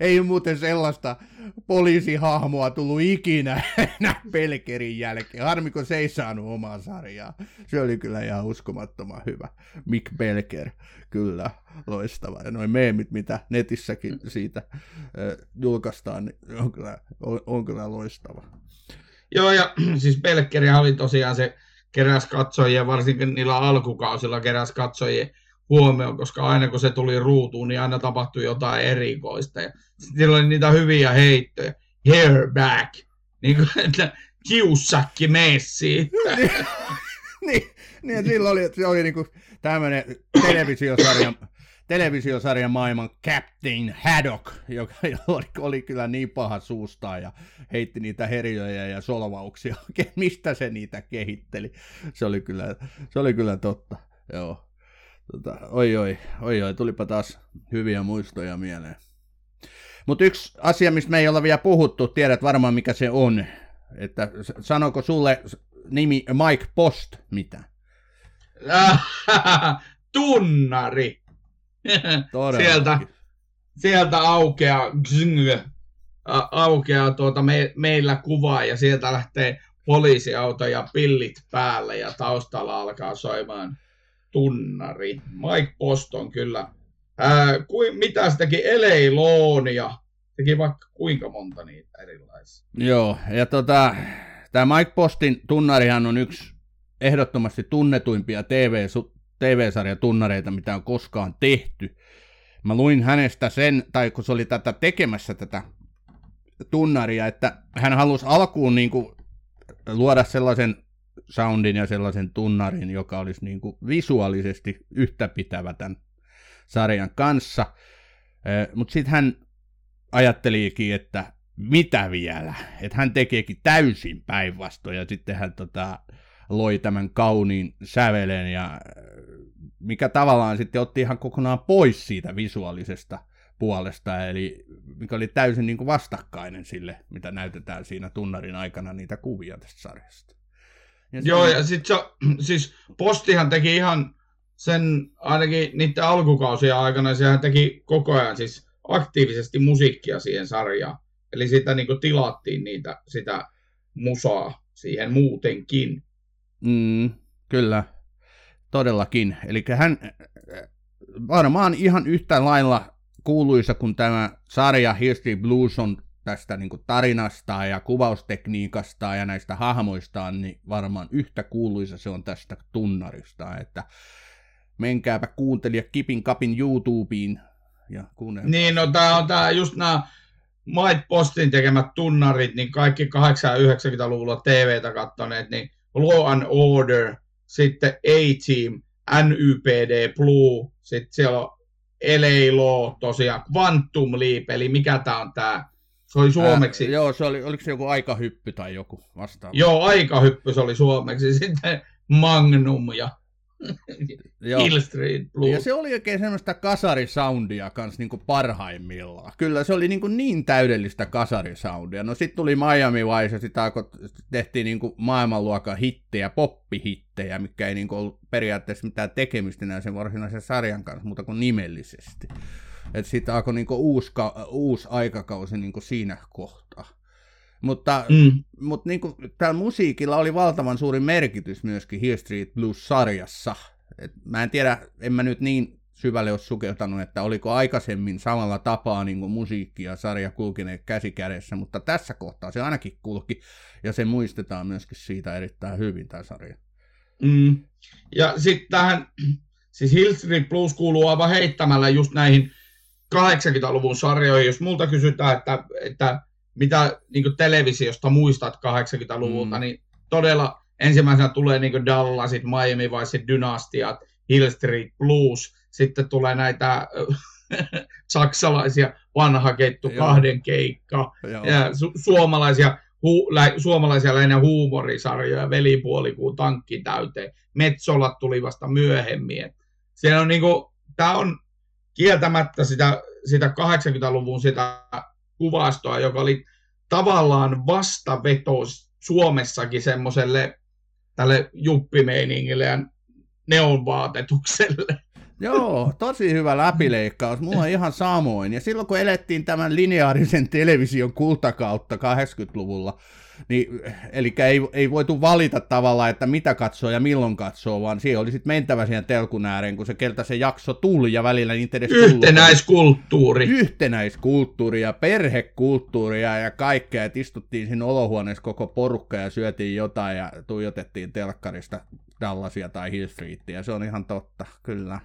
ei muuten sellaista poliisihahmoa tullut ikinä enää Pelkerin jälkeen. Harmi, kun se ei saanut omaa sarjaa. Se oli kyllä ihan uskomattoman hyvä. Mick Belker, kyllä, loistava. Ja noin meemit, mitä netissäkin siitä äh, julkaistaan, niin on kyllä, on, on kyllä loistava. Joo, ja siis Belkerihän oli tosiaan se keräs katsojia, varsinkin niillä alkukausilla keräs katsojien huomioon, koska aina kun se tuli ruutuun, niin aina tapahtui jotain erikoista. Ja sitten oli niitä hyviä heittoja. Hair back. Niin kuin, että kiussakki messi. niin, niin ja silloin oli, se oli niinku tämmönen televisiosarjan, televisiosarjan maailman Captain Haddock, joka oli, oli kyllä niin paha suustaan ja heitti niitä herjoja ja solvauksia. Oikein Mistä se niitä kehitteli? Se oli kyllä, se oli kyllä totta. Joo. Tota, oi oi, oi oi, tulipa taas hyviä muistoja mieleen. Mutta yksi asia, mistä me ei olla vielä puhuttu, tiedät varmaan mikä se on. Että sanoko sulle nimi Mike Post mitä? Tunnari. Sieltä, sieltä aukeaa, gsng, a- aukeaa tuota me, meillä kuvaa ja sieltä lähtee poliisiauto ja pillit päälle ja taustalla alkaa soimaan tunnari. Mike Post on kyllä. Ää, kuin, mitä se teki? Elei Loonia. Teki vaikka kuinka monta niitä erilaisia. Joo, ja tota, tämä Mike Postin tunnarihan on yksi ehdottomasti tunnetuimpia TV, TV-sarjan tunnareita, mitä on koskaan tehty. Mä luin hänestä sen, tai kun se oli tätä tekemässä tätä tunnaria, että hän halusi alkuun niin kuin luoda sellaisen soundin ja sellaisen tunnarin, joka olisi niin kuin visuaalisesti yhtäpitävä tämän sarjan kanssa. Mutta sitten hän ajattelikin, että mitä vielä, että hän tekeekin täysin päinvastoin ja sitten hän tota, loi tämän kauniin sävelen ja mikä tavallaan sitten otti ihan kokonaan pois siitä visuaalisesta puolesta, eli mikä oli täysin niin kuin vastakkainen sille, mitä näytetään siinä tunnarin aikana niitä kuvia tästä sarjasta. Ja Joo, ja sit se, siis Postihan teki ihan sen, ainakin niiden alkukausien aikana, sehän teki koko ajan siis aktiivisesti musiikkia siihen sarjaan. Eli sitä niin kuin tilattiin niitä, sitä musaa siihen muutenkin. Mm, kyllä, todellakin. Eli hän varmaan ihan yhtä lailla kuuluisa kuin tämä sarja History Blues on tästä niin tarinasta ja kuvaustekniikasta ja näistä hahmoistaan, niin varmaan yhtä kuuluisa se on tästä tunnarista, että menkääpä kuuntelija Kipin Kapin YouTubeen ja kuunnelkaa. Niin, no tää on tää just nämä Mike Postin tekemät tunnarit, niin kaikki 80-90-luvulla TVtä kattoneet, niin Law and Order, sitten A-Team, NYPD Blue, sitten siellä on LA Law tosiaan, Quantum Leap, eli mikä tämä on tämä se oli suomeksi. Ää, joo, se oli, oliko se joku aikahyppy tai joku vastaava? Joo, aikahyppy se oli suomeksi. Sitten Magnum ja Hill Street Blues. Ja se oli oikein semmoista kasarisoundia kans niinku parhaimmillaan. Kyllä se oli niinku niin täydellistä kasarisoundia. No sitten tuli Miami Vice ja sitä tehtiin niinku maailmanluokan hittejä, poppihittejä, mikä ei niinku ollut periaatteessa mitään tekemistä enää sen varsinaisen sarjan kanssa, mutta kuin nimellisesti. Että sitten alkoi niinku uusi, uusi aikakausi niinku siinä kohtaa. Mutta, mm. mutta niin kuin, tällä musiikilla oli valtavan suuri merkitys myöskin Hill Street Blues-sarjassa. Et mä en tiedä, en mä nyt niin syvälle ole sukeltanut, että oliko aikaisemmin samalla tapaa niin kuin musiikki ja sarja kulkineet käsi kädessä, mutta tässä kohtaa se ainakin kulki, ja se muistetaan myöskin siitä erittäin hyvin, tämä sarja. Mm. Ja sitten tähän, siis Hill Street Blues kuuluu aivan heittämällä just näihin 80-luvun sarjoihin, jos multa kysytään, että, että mitä niin televisiosta muistat 80-luvulta, mm. niin todella ensimmäisenä tulee niin Dallasit, Miami Vice, Dynastiat, Hill Street Blues, sitten tulee näitä saksalaisia vanha kettu, Joo. kahden keikka, Joo. ja su- suomalaisia, hu- lä- suomalaisia lähinnä huumorisarjoja, velipuolikuu, tankki täyteen, Metsolat tuli vasta myöhemmin. Siellä on niinku, tämä on kieltämättä sitä, sitä 80-luvun sitä kuvastoa, joka oli tavallaan vastaveto Suomessakin semmoiselle tälle juppimeiningille ja neonvaatetukselle. Joo, tosi hyvä läpileikkaus. Mulla ihan samoin. Ja silloin kun elettiin tämän lineaarisen television kultakautta 80-luvulla, niin, eli ei, ei voitu valita tavallaan, että mitä katsoo ja milloin katsoo, vaan siihen oli sitten mentävä siihen telkun ääreen, kun se keltä se jakso tuli ja välillä niitä edes Yhtenäiskulttuuri. Tullut. Yhtenäiskulttuuri ja perhekulttuuria ja kaikkea, että istuttiin siinä olohuoneessa koko porukka ja syötiin jotain ja tuijotettiin telkkarista Dallasia tai Hill Streetia, se on ihan totta, kyllä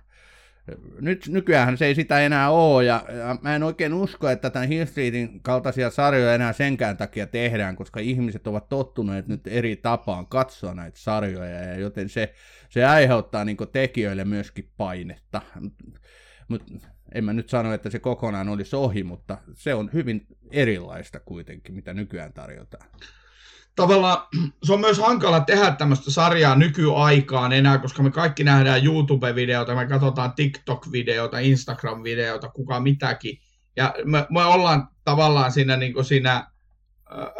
nyt nykyään se ei sitä enää ole, ja, ja mä en oikein usko, että tämän Hill Streetin kaltaisia sarjoja enää senkään takia tehdään, koska ihmiset ovat tottuneet nyt eri tapaan katsoa näitä sarjoja, ja joten se, se aiheuttaa niin tekijöille myöskin painetta. Mut, en mä nyt sano, että se kokonaan olisi ohi, mutta se on hyvin erilaista kuitenkin, mitä nykyään tarjotaan tavallaan se on myös hankala tehdä tämmöistä sarjaa nykyaikaan enää, koska me kaikki nähdään YouTube-videoita, me katsotaan TikTok-videoita, Instagram-videoita, kuka mitäkin. Ja me, me ollaan tavallaan siinä, niin siinä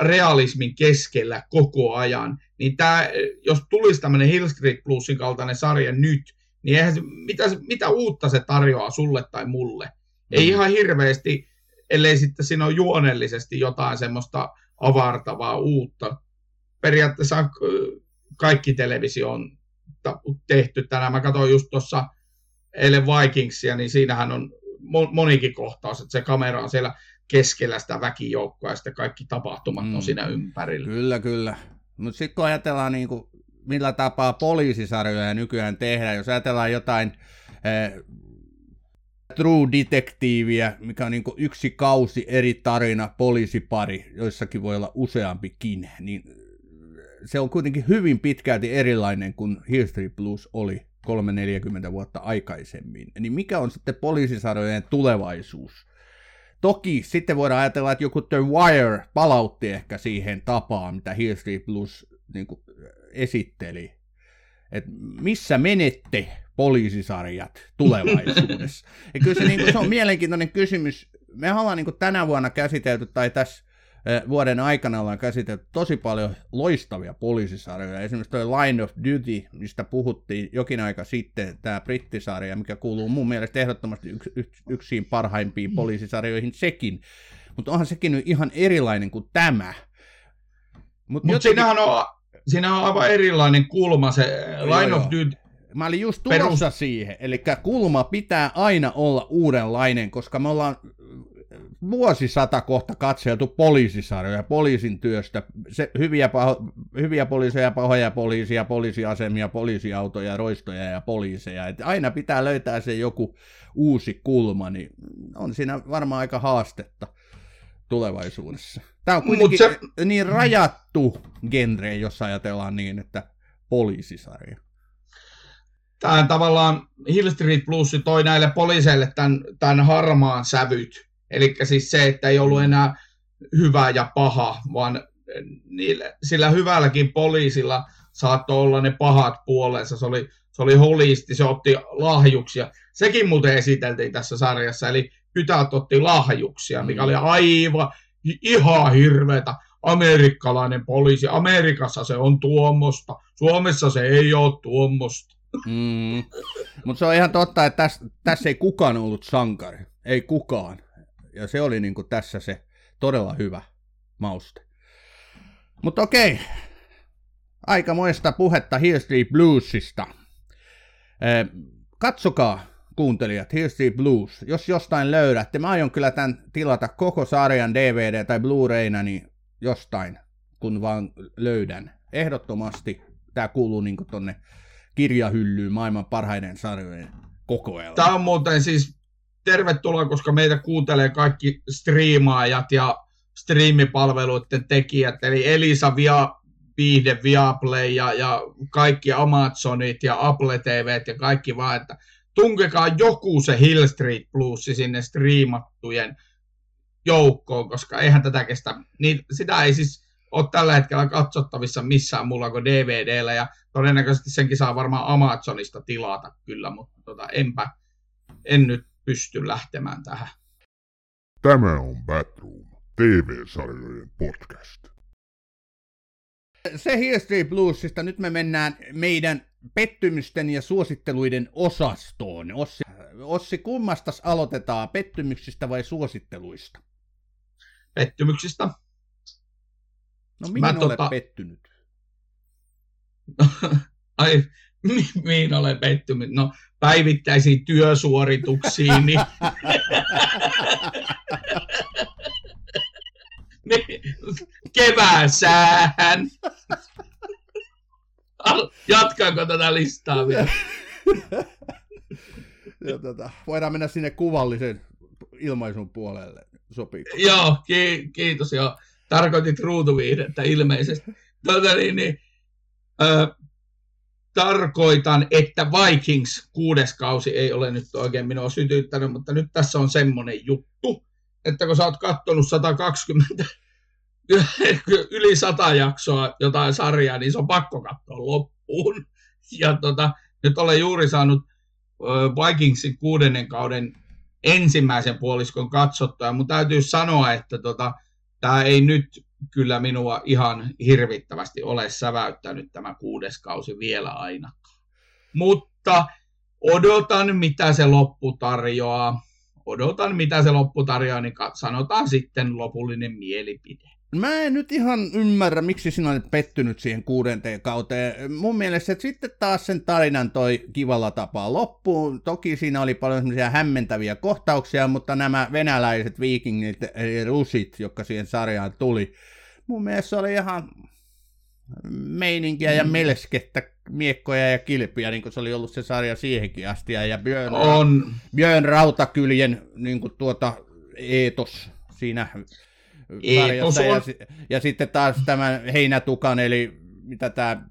realismin keskellä koko ajan. Niin tää, jos tulisi tämmöinen Hill Street Bluesin kaltainen sarja nyt, niin eihän se, mitä, mitä uutta se tarjoaa sulle tai mulle? Mm. Ei ihan hirveästi, ellei sitten siinä ole juonellisesti jotain semmoista avartavaa uutta periaatteessa kaikki televisio on tehty tänään. Mä katsoin just tuossa eilen Vikingsia, niin siinähän on monikin kohtaus, että se kamera on siellä keskellä sitä väkijoukkoa ja sitten kaikki tapahtumat mm. on siinä ympärillä. Kyllä, kyllä. Mutta sitten kun ajatellaan niin kuin, millä tapaa poliisisarjoja nykyään tehdään, jos ajatellaan jotain eh, True Detectiveä, mikä on niin yksi kausi eri tarina, poliisipari, joissakin voi olla useampikin, niin se on kuitenkin hyvin pitkälti erilainen kuin History Plus oli 3-40 vuotta aikaisemmin. Niin mikä on sitten poliisisarjojen tulevaisuus? Toki sitten voidaan ajatella, että joku The Wire palautti ehkä siihen tapaan, mitä History Plus niin kuin, esitteli. Et missä menette poliisisarjat tulevaisuudessa? ja kyllä se, niin kuin, se on mielenkiintoinen kysymys. Me ollaan niin kuin, tänä vuonna käsitelty, tai tässä vuoden aikana ollaan käsitelty tosi paljon loistavia poliisisarjoja. Esimerkiksi tuo Line of Duty, mistä puhuttiin jokin aika sitten, tämä brittisarja, mikä kuuluu mun mielestä ehdottomasti yks, yks, yksiin parhaimpiin poliisisarjoihin sekin. mutta onhan sekin nyt ihan erilainen kuin tämä. Mutta Mut jotenkin... siinähän on, siinä on aivan erilainen kulma, se Line joo, of Duty Mä olin just tulossa perus... siihen, eli kulma pitää aina olla uudenlainen, koska me ollaan vuosisata kohta katseltu poliisisarjoja, poliisin työstä, se, hyviä, paho, hyviä poliiseja, pahoja poliisia, poliisiasemia, poliisiautoja, roistoja ja poliiseja. Et aina pitää löytää se joku uusi kulma, niin on siinä varmaan aika haastetta tulevaisuudessa. Tämä on kuitenkin se... niin rajattu genre, jos ajatellaan niin, että poliisisarja. Tämä tavallaan Hill Street Blues toi näille poliiseille tämän, tämän harmaan sävyt Eli siis se, että ei ollut enää hyvä ja paha, vaan niillä, sillä hyvälläkin poliisilla saattoi olla ne pahat puolensa. Se oli, se oli holisti, se otti lahjuksia. Sekin muuten esiteltiin tässä sarjassa, eli kytät otti lahjuksia, mikä oli aivan ihan hirveätä. Amerikkalainen poliisi, Amerikassa se on tuommoista, Suomessa se ei ole tuommoista. Mm. Mutta se on ihan totta, että tässä täs ei kukaan ollut sankari. Ei kukaan ja se oli niin kuin tässä se todella hyvä mauste. Mutta okei, aikamoista puhetta Hill Street Bluesista. katsokaa kuuntelijat, Hill Street Blues, jos jostain löydätte, mä aion kyllä tämän tilata koko sarjan DVD tai Blu-rayna, niin jostain, kun vaan löydän. Ehdottomasti tämä kuuluu niin tonne kirjahyllyyn maailman parhaiden sarjojen kokoelma. Tämä on muuten siis tervetuloa, koska meitä kuuntelee kaikki striimaajat ja striimipalveluiden tekijät, eli Elisa Via, Viihde, Viaplay ja, ja kaikki Amazonit ja Apple TV ja kaikki vaan, että tunkekaa joku se Hill Street Blues sinne striimattujen joukkoon, koska eihän tätä kestä. Niin, sitä ei siis ole tällä hetkellä katsottavissa missään muulla kuin DVDllä, ja todennäköisesti senkin saa varmaan Amazonista tilata kyllä, mutta tota, enpä, en nyt pysty lähtemään tähän. Tämä on Batroom, TV-sarjojen podcast. Se History Bluesista nyt me mennään meidän pettymysten ja suositteluiden osastoon. Ossi, Ossi kummastas aloitetaan, pettymyksistä vai suositteluista? Pettymyksistä. No mihin Mä olet tota... pettynyt? Ai, mi- mihin olen pettynyt? No päivittäisiin työsuorituksiin, niin, kevään säähän. Jatkaanko tätä listaa vielä? ja tota, voidaan mennä sinne kuvallisen ilmaisun puolelle. Sopii. Joo, ki- kiitos. Joo. Tarkoitit ruutuviihdettä ilmeisesti. Tota, niin, niin, ö, tarkoitan, että Vikings kuudes kausi ei ole nyt oikein minua sytyttänyt, mutta nyt tässä on semmoinen juttu, että kun sä oot kattonut 120 yli 100 jaksoa jotain sarjaa, niin se on pakko katsoa loppuun. Ja tota, nyt olen juuri saanut Vikingsin kuudennen kauden ensimmäisen puoliskon katsottua, mun täytyy sanoa, että tota, tämä ei nyt kyllä minua ihan hirvittävästi ole säväyttänyt tämä kuudes kausi vielä aina. Mutta odotan, mitä se loppu tarjoaa. Odotan, mitä se loppu tarjoaa, niin sanotaan sitten lopullinen mielipide. Mä en nyt ihan ymmärrä, miksi sinä olet pettynyt siihen kuudenteen kauteen. Mun mielestä että sitten taas sen tarinan toi kivalla tapaa loppuun. Toki siinä oli paljon semmoisia hämmentäviä kohtauksia, mutta nämä venäläiset viikingit, eli rusit, jotka siihen sarjaan tuli, mun mielestä se oli ihan meininkiä ja mm. melskettä, miekkoja ja kilpiä, niin kuin se oli ollut se sarja siihenkin asti. Ja Björn, on. Björn Rautakyljen niin kuin tuota, eetos siinä sarjassa. Ja, ja, sitten taas tämän heinätukan, eli mitä tämä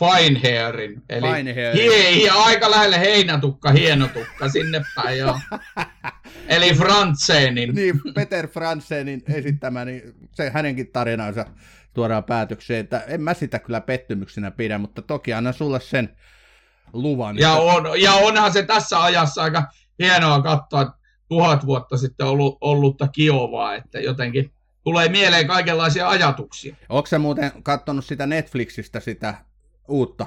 Hairin. Eli Hie, hie, aika lähellä heinätukka, hienotukka, sinne päin joo. Eli Frantsenin. Niin, Peter Frantsenin esittämä, niin se hänenkin tarinansa tuodaan päätökseen, että en mä sitä kyllä pettymyksenä pidä, mutta toki annan sulle sen luvan. Ja, on, ja onhan se tässä ajassa aika hienoa katsoa tuhat vuotta sitten ollut, ollutta Kiovaa, että jotenkin tulee mieleen kaikenlaisia ajatuksia. Onko se muuten katsonut sitä Netflixistä sitä uutta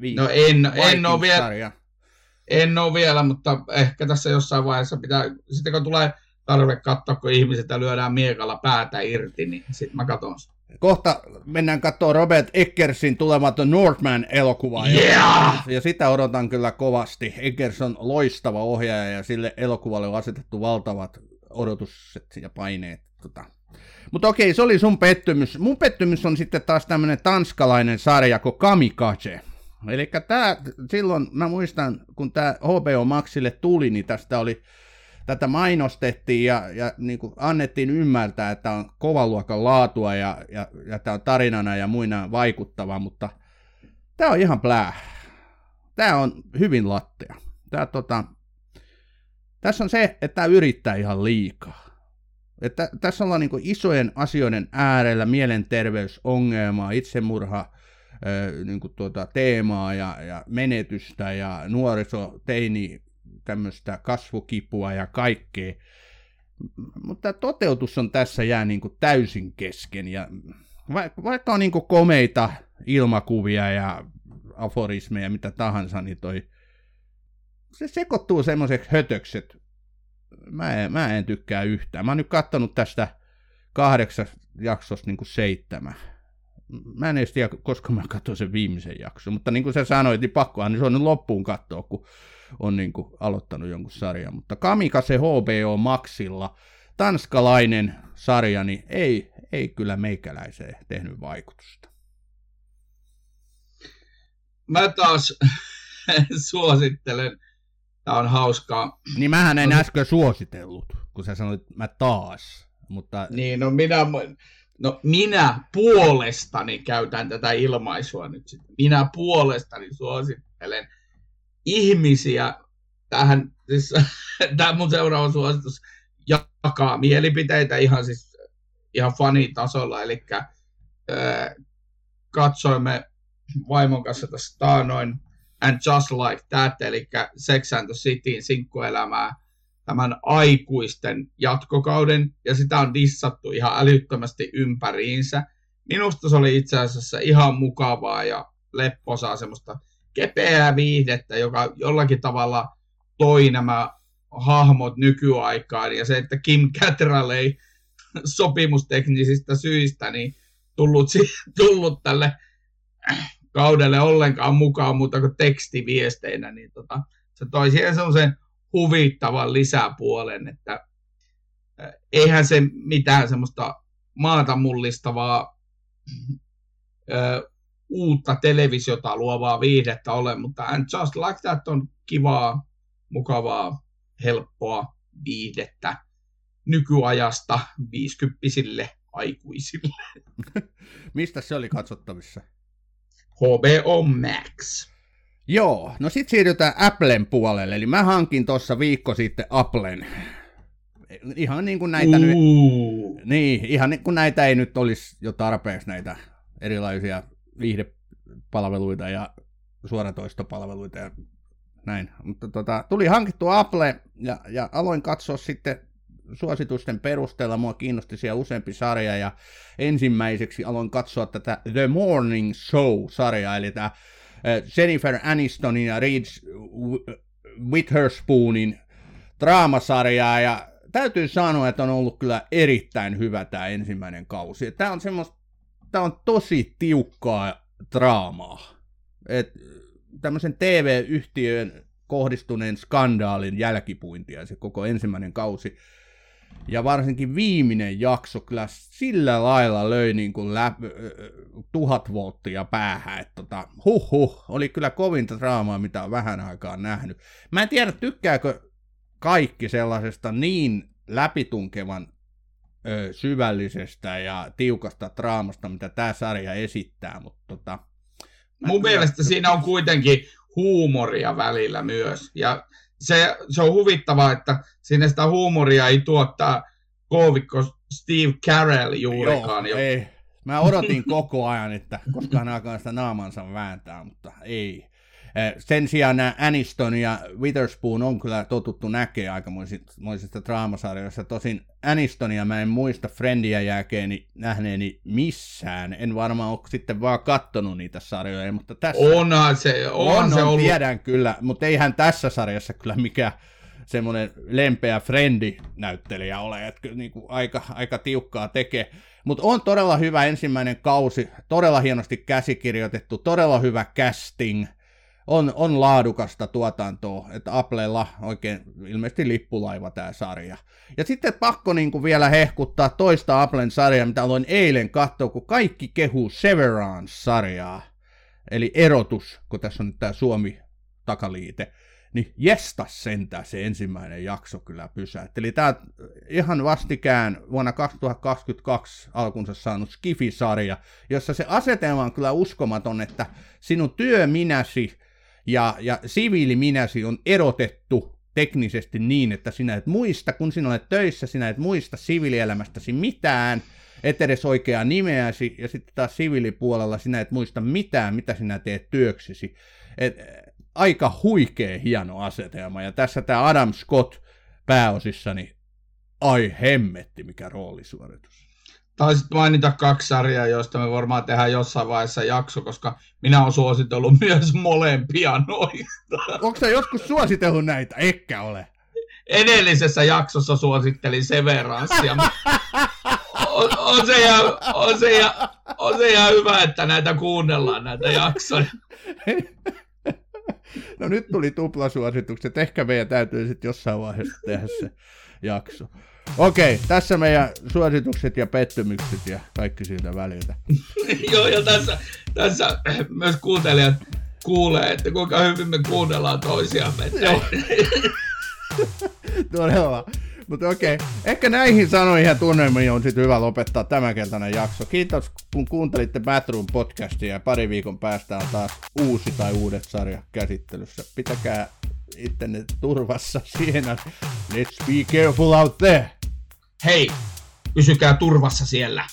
vi- No en, en ole vielä. En ole vielä, mutta ehkä tässä jossain vaiheessa pitää, sitten kun tulee tarve katsoa, kun ihmiset lyödään miekalla päätä irti, niin sitten mä katson sitä. Kohta mennään katsoa Robert Eckersin tulematon Northman-elokuvaa. Yeah! Ja sitä odotan kyllä kovasti. Eggers on loistava ohjaaja ja sille elokuvalle on asetettu valtavat odotukset ja paineet. Tota. Mutta okei, se oli sun pettymys. Mun pettymys on sitten taas tämmönen tanskalainen sarja kuin Kamikaze. Eli tää, silloin mä muistan, kun tämä HBO Maxille tuli, niin tästä oli tätä mainostettiin ja, ja niin annettiin ymmärtää, että on kovan luokan laatua ja, ja, ja tämä on tarinana ja muina vaikuttava, mutta tämä on ihan plää. Tämä on hyvin lattea. Tää, tota, tässä on se, että tämä yrittää ihan liikaa. Että tässä ollaan niin isojen asioiden äärellä, mielenterveysongelmaa, itsemurha, niin tuota, teemaa ja, ja menetystä ja nuoriso, teini, tämmöistä kasvukipua ja kaikkea. Mutta toteutus on tässä jää niin täysin kesken. Ja vaikka on niin komeita ilmakuvia ja aforismeja, mitä tahansa, niin toi, se sekoittuu semmoiseksi hötökset. Mä en, mä en tykkää yhtään. Mä oon nyt kattonut tästä kahdeksasta jaksosta niin seitsemän. Mä en edes tiedä, koska mä katsoin sen viimeisen jakson, mutta niin kuin sä sanoit, niin pakkohan niin se on nyt loppuun katsoa, kun on niin kuin aloittanut jonkun sarjan. Mutta Kamikaze HBO Maxilla, tanskalainen sarja, niin ei, ei kyllä meikäläiseen tehnyt vaikutusta. Mä taas suosittelen, tämä on hauskaa. Niin mähän en äsken suositellut, kun sä sanoit mä taas. Mutta... Niin, no minä, no minä puolestani käytän tätä ilmaisua nyt sitten. Minä puolestani suosittelen ihmisiä tähän, siis tämä mun seuraava suositus jakaa mielipiteitä ihan siis ihan fanitasolla, eli äh, katsoimme vaimon kanssa tässä taanoin And Just Like That, eli Sex and the Cityn sinkkuelämää, tämän aikuisten jatkokauden, ja sitä on dissattu ihan älyttömästi ympäriinsä. Minusta se oli itse asiassa ihan mukavaa ja lepposaa semmoista kepeää viihdettä, joka jollakin tavalla toi nämä hahmot nykyaikaan, ja se, että Kim Cattrall ei sopimusteknisistä syistä niin tullut, tullut tälle kaudelle ollenkaan mukaan muuta kuin tekstiviesteinä, niin tota, se toi siihen semmoisen huvittavan lisäpuolen, että eihän se mitään semmoista maata mullistavaa ö, uutta televisiota luovaa viihdettä ole, mutta And Just Like That on kivaa, mukavaa, helppoa viihdettä nykyajasta 50 aikuisille. Mistä se oli katsottavissa? HBO Max. Joo, no sitten siirrytään Applen puolelle, eli mä hankin tuossa viikko sitten Applen. Ihan niin kuin näitä nyt, niin, ihan niin kuin näitä ei nyt olisi jo tarpeeksi näitä erilaisia viihdepalveluita ja suoratoistopalveluita ja näin. Mutta tota, tuli hankittu Apple ja, ja aloin katsoa sitten suositusten perusteella. Mua kiinnosti siellä useampi sarja ja ensimmäiseksi aloin katsoa tätä The Morning Show-sarjaa, eli tämä Jennifer Anistonin ja Reese Witherspoonin draamasarjaa ja täytyy sanoa, että on ollut kyllä erittäin hyvä tämä ensimmäinen kausi. Tämä on semmoista, tämä on tosi tiukkaa draamaa. Et tämmöisen TV-yhtiön kohdistuneen skandaalin jälkipuintia se koko ensimmäinen kausi. Ja varsinkin viimeinen jakso kyllä sillä lailla löi niin kuin lä- tuhat volttia päähän, että tota, huh huh, oli kyllä kovinta draamaa, mitä on vähän aikaa nähnyt. Mä en tiedä, tykkääkö kaikki sellaisesta niin läpitunkevan ö, syvällisestä ja tiukasta draamasta, mitä tämä sarja esittää, mutta tota, Mun mielestä siinä on kuitenkin huumoria välillä myös. Ja se, se on huvittavaa, että siinä sitä huumoria ei tuottaa koovikko Steve Carell juurikaan. Joo, ei. Mä odotin koko ajan, että koska hän alkaa sitä naamansa vääntää, mutta ei. Eh, sen sijaan nämä Aniston ja Witherspoon on kyllä totuttu näkee aikamoisista draamasarjoista. Tosin Anistonia mä en muista Friendia jälkeen nähneeni missään. En varmaan ole sitten vaan kattonut niitä sarjoja, mutta tässä... Onhan se, on, on, se ollut. Tiedän kyllä, mutta eihän tässä sarjassa kyllä mikään semmoinen lempeä frendi näyttelijä ole, että niin kuin aika, aika tiukkaa tekee. Mutta on todella hyvä ensimmäinen kausi, todella hienosti käsikirjoitettu, todella hyvä casting, on, on laadukasta tuotantoa, että Applella oikein ilmeisesti lippulaiva tämä sarja. Ja sitten pakko niin kuin vielä hehkuttaa toista Applen sarjaa, mitä aloin eilen katsoa, kun kaikki kehuu Severance-sarjaa, eli erotus, kun tässä on nyt tämä Suomi takaliite niin jesta sentään se ensimmäinen jakso kyllä pysäytteli. Tämä ihan vastikään vuonna 2022 alkunsa saanut Skifi-sarja, jossa se asetelma on kyllä uskomaton, että sinun työminäsi ja, ja siviiliminäsi on erotettu teknisesti niin, että sinä et muista, kun sinä olet töissä, sinä et muista siviilielämästäsi mitään, et edes oikeaa nimeäsi, ja sitten taas siviilipuolella sinä et muista mitään, mitä sinä teet työksisi. Et, aika huikea hieno asetelma. Ja tässä tämä Adam Scott pääosissa, niin ai hemmetti, mikä roolisuoritus. Taisit mainita kaksi sarjaa, joista me varmaan tehdään jossain vaiheessa jakso, koska minä olen suositellut myös molempia noita. Onko sä joskus suositellut näitä? Ekkä ole. Edellisessä jaksossa suosittelin Severanssia. On, on, se ihan, on, se ihan, on se ihan hyvä, että näitä kuunnellaan, näitä jaksoja. No nyt tuli tuplasuositukset, ehkä meidän täytyy sitten jossain vaiheessa tehdä se jakso. Okei, tässä meidän suositukset ja pettymykset ja kaikki siitä väliltä. Joo, ja tässä, tässä myös kuuntelijat kuulee, että kuinka hyvin me kuunnellaan toisiamme. Todella. Mutta okei, ehkä näihin sanoihin ja tunnelmiin on sitten hyvä lopettaa tämänkertainen jakso. Kiitos kun kuuntelitte Batroom podcastia ja pari viikon päästä on taas uusi tai uudet sarja käsittelyssä. Pitäkää ittenne turvassa siinä. Let's be careful out there. Hei, pysykää turvassa siellä.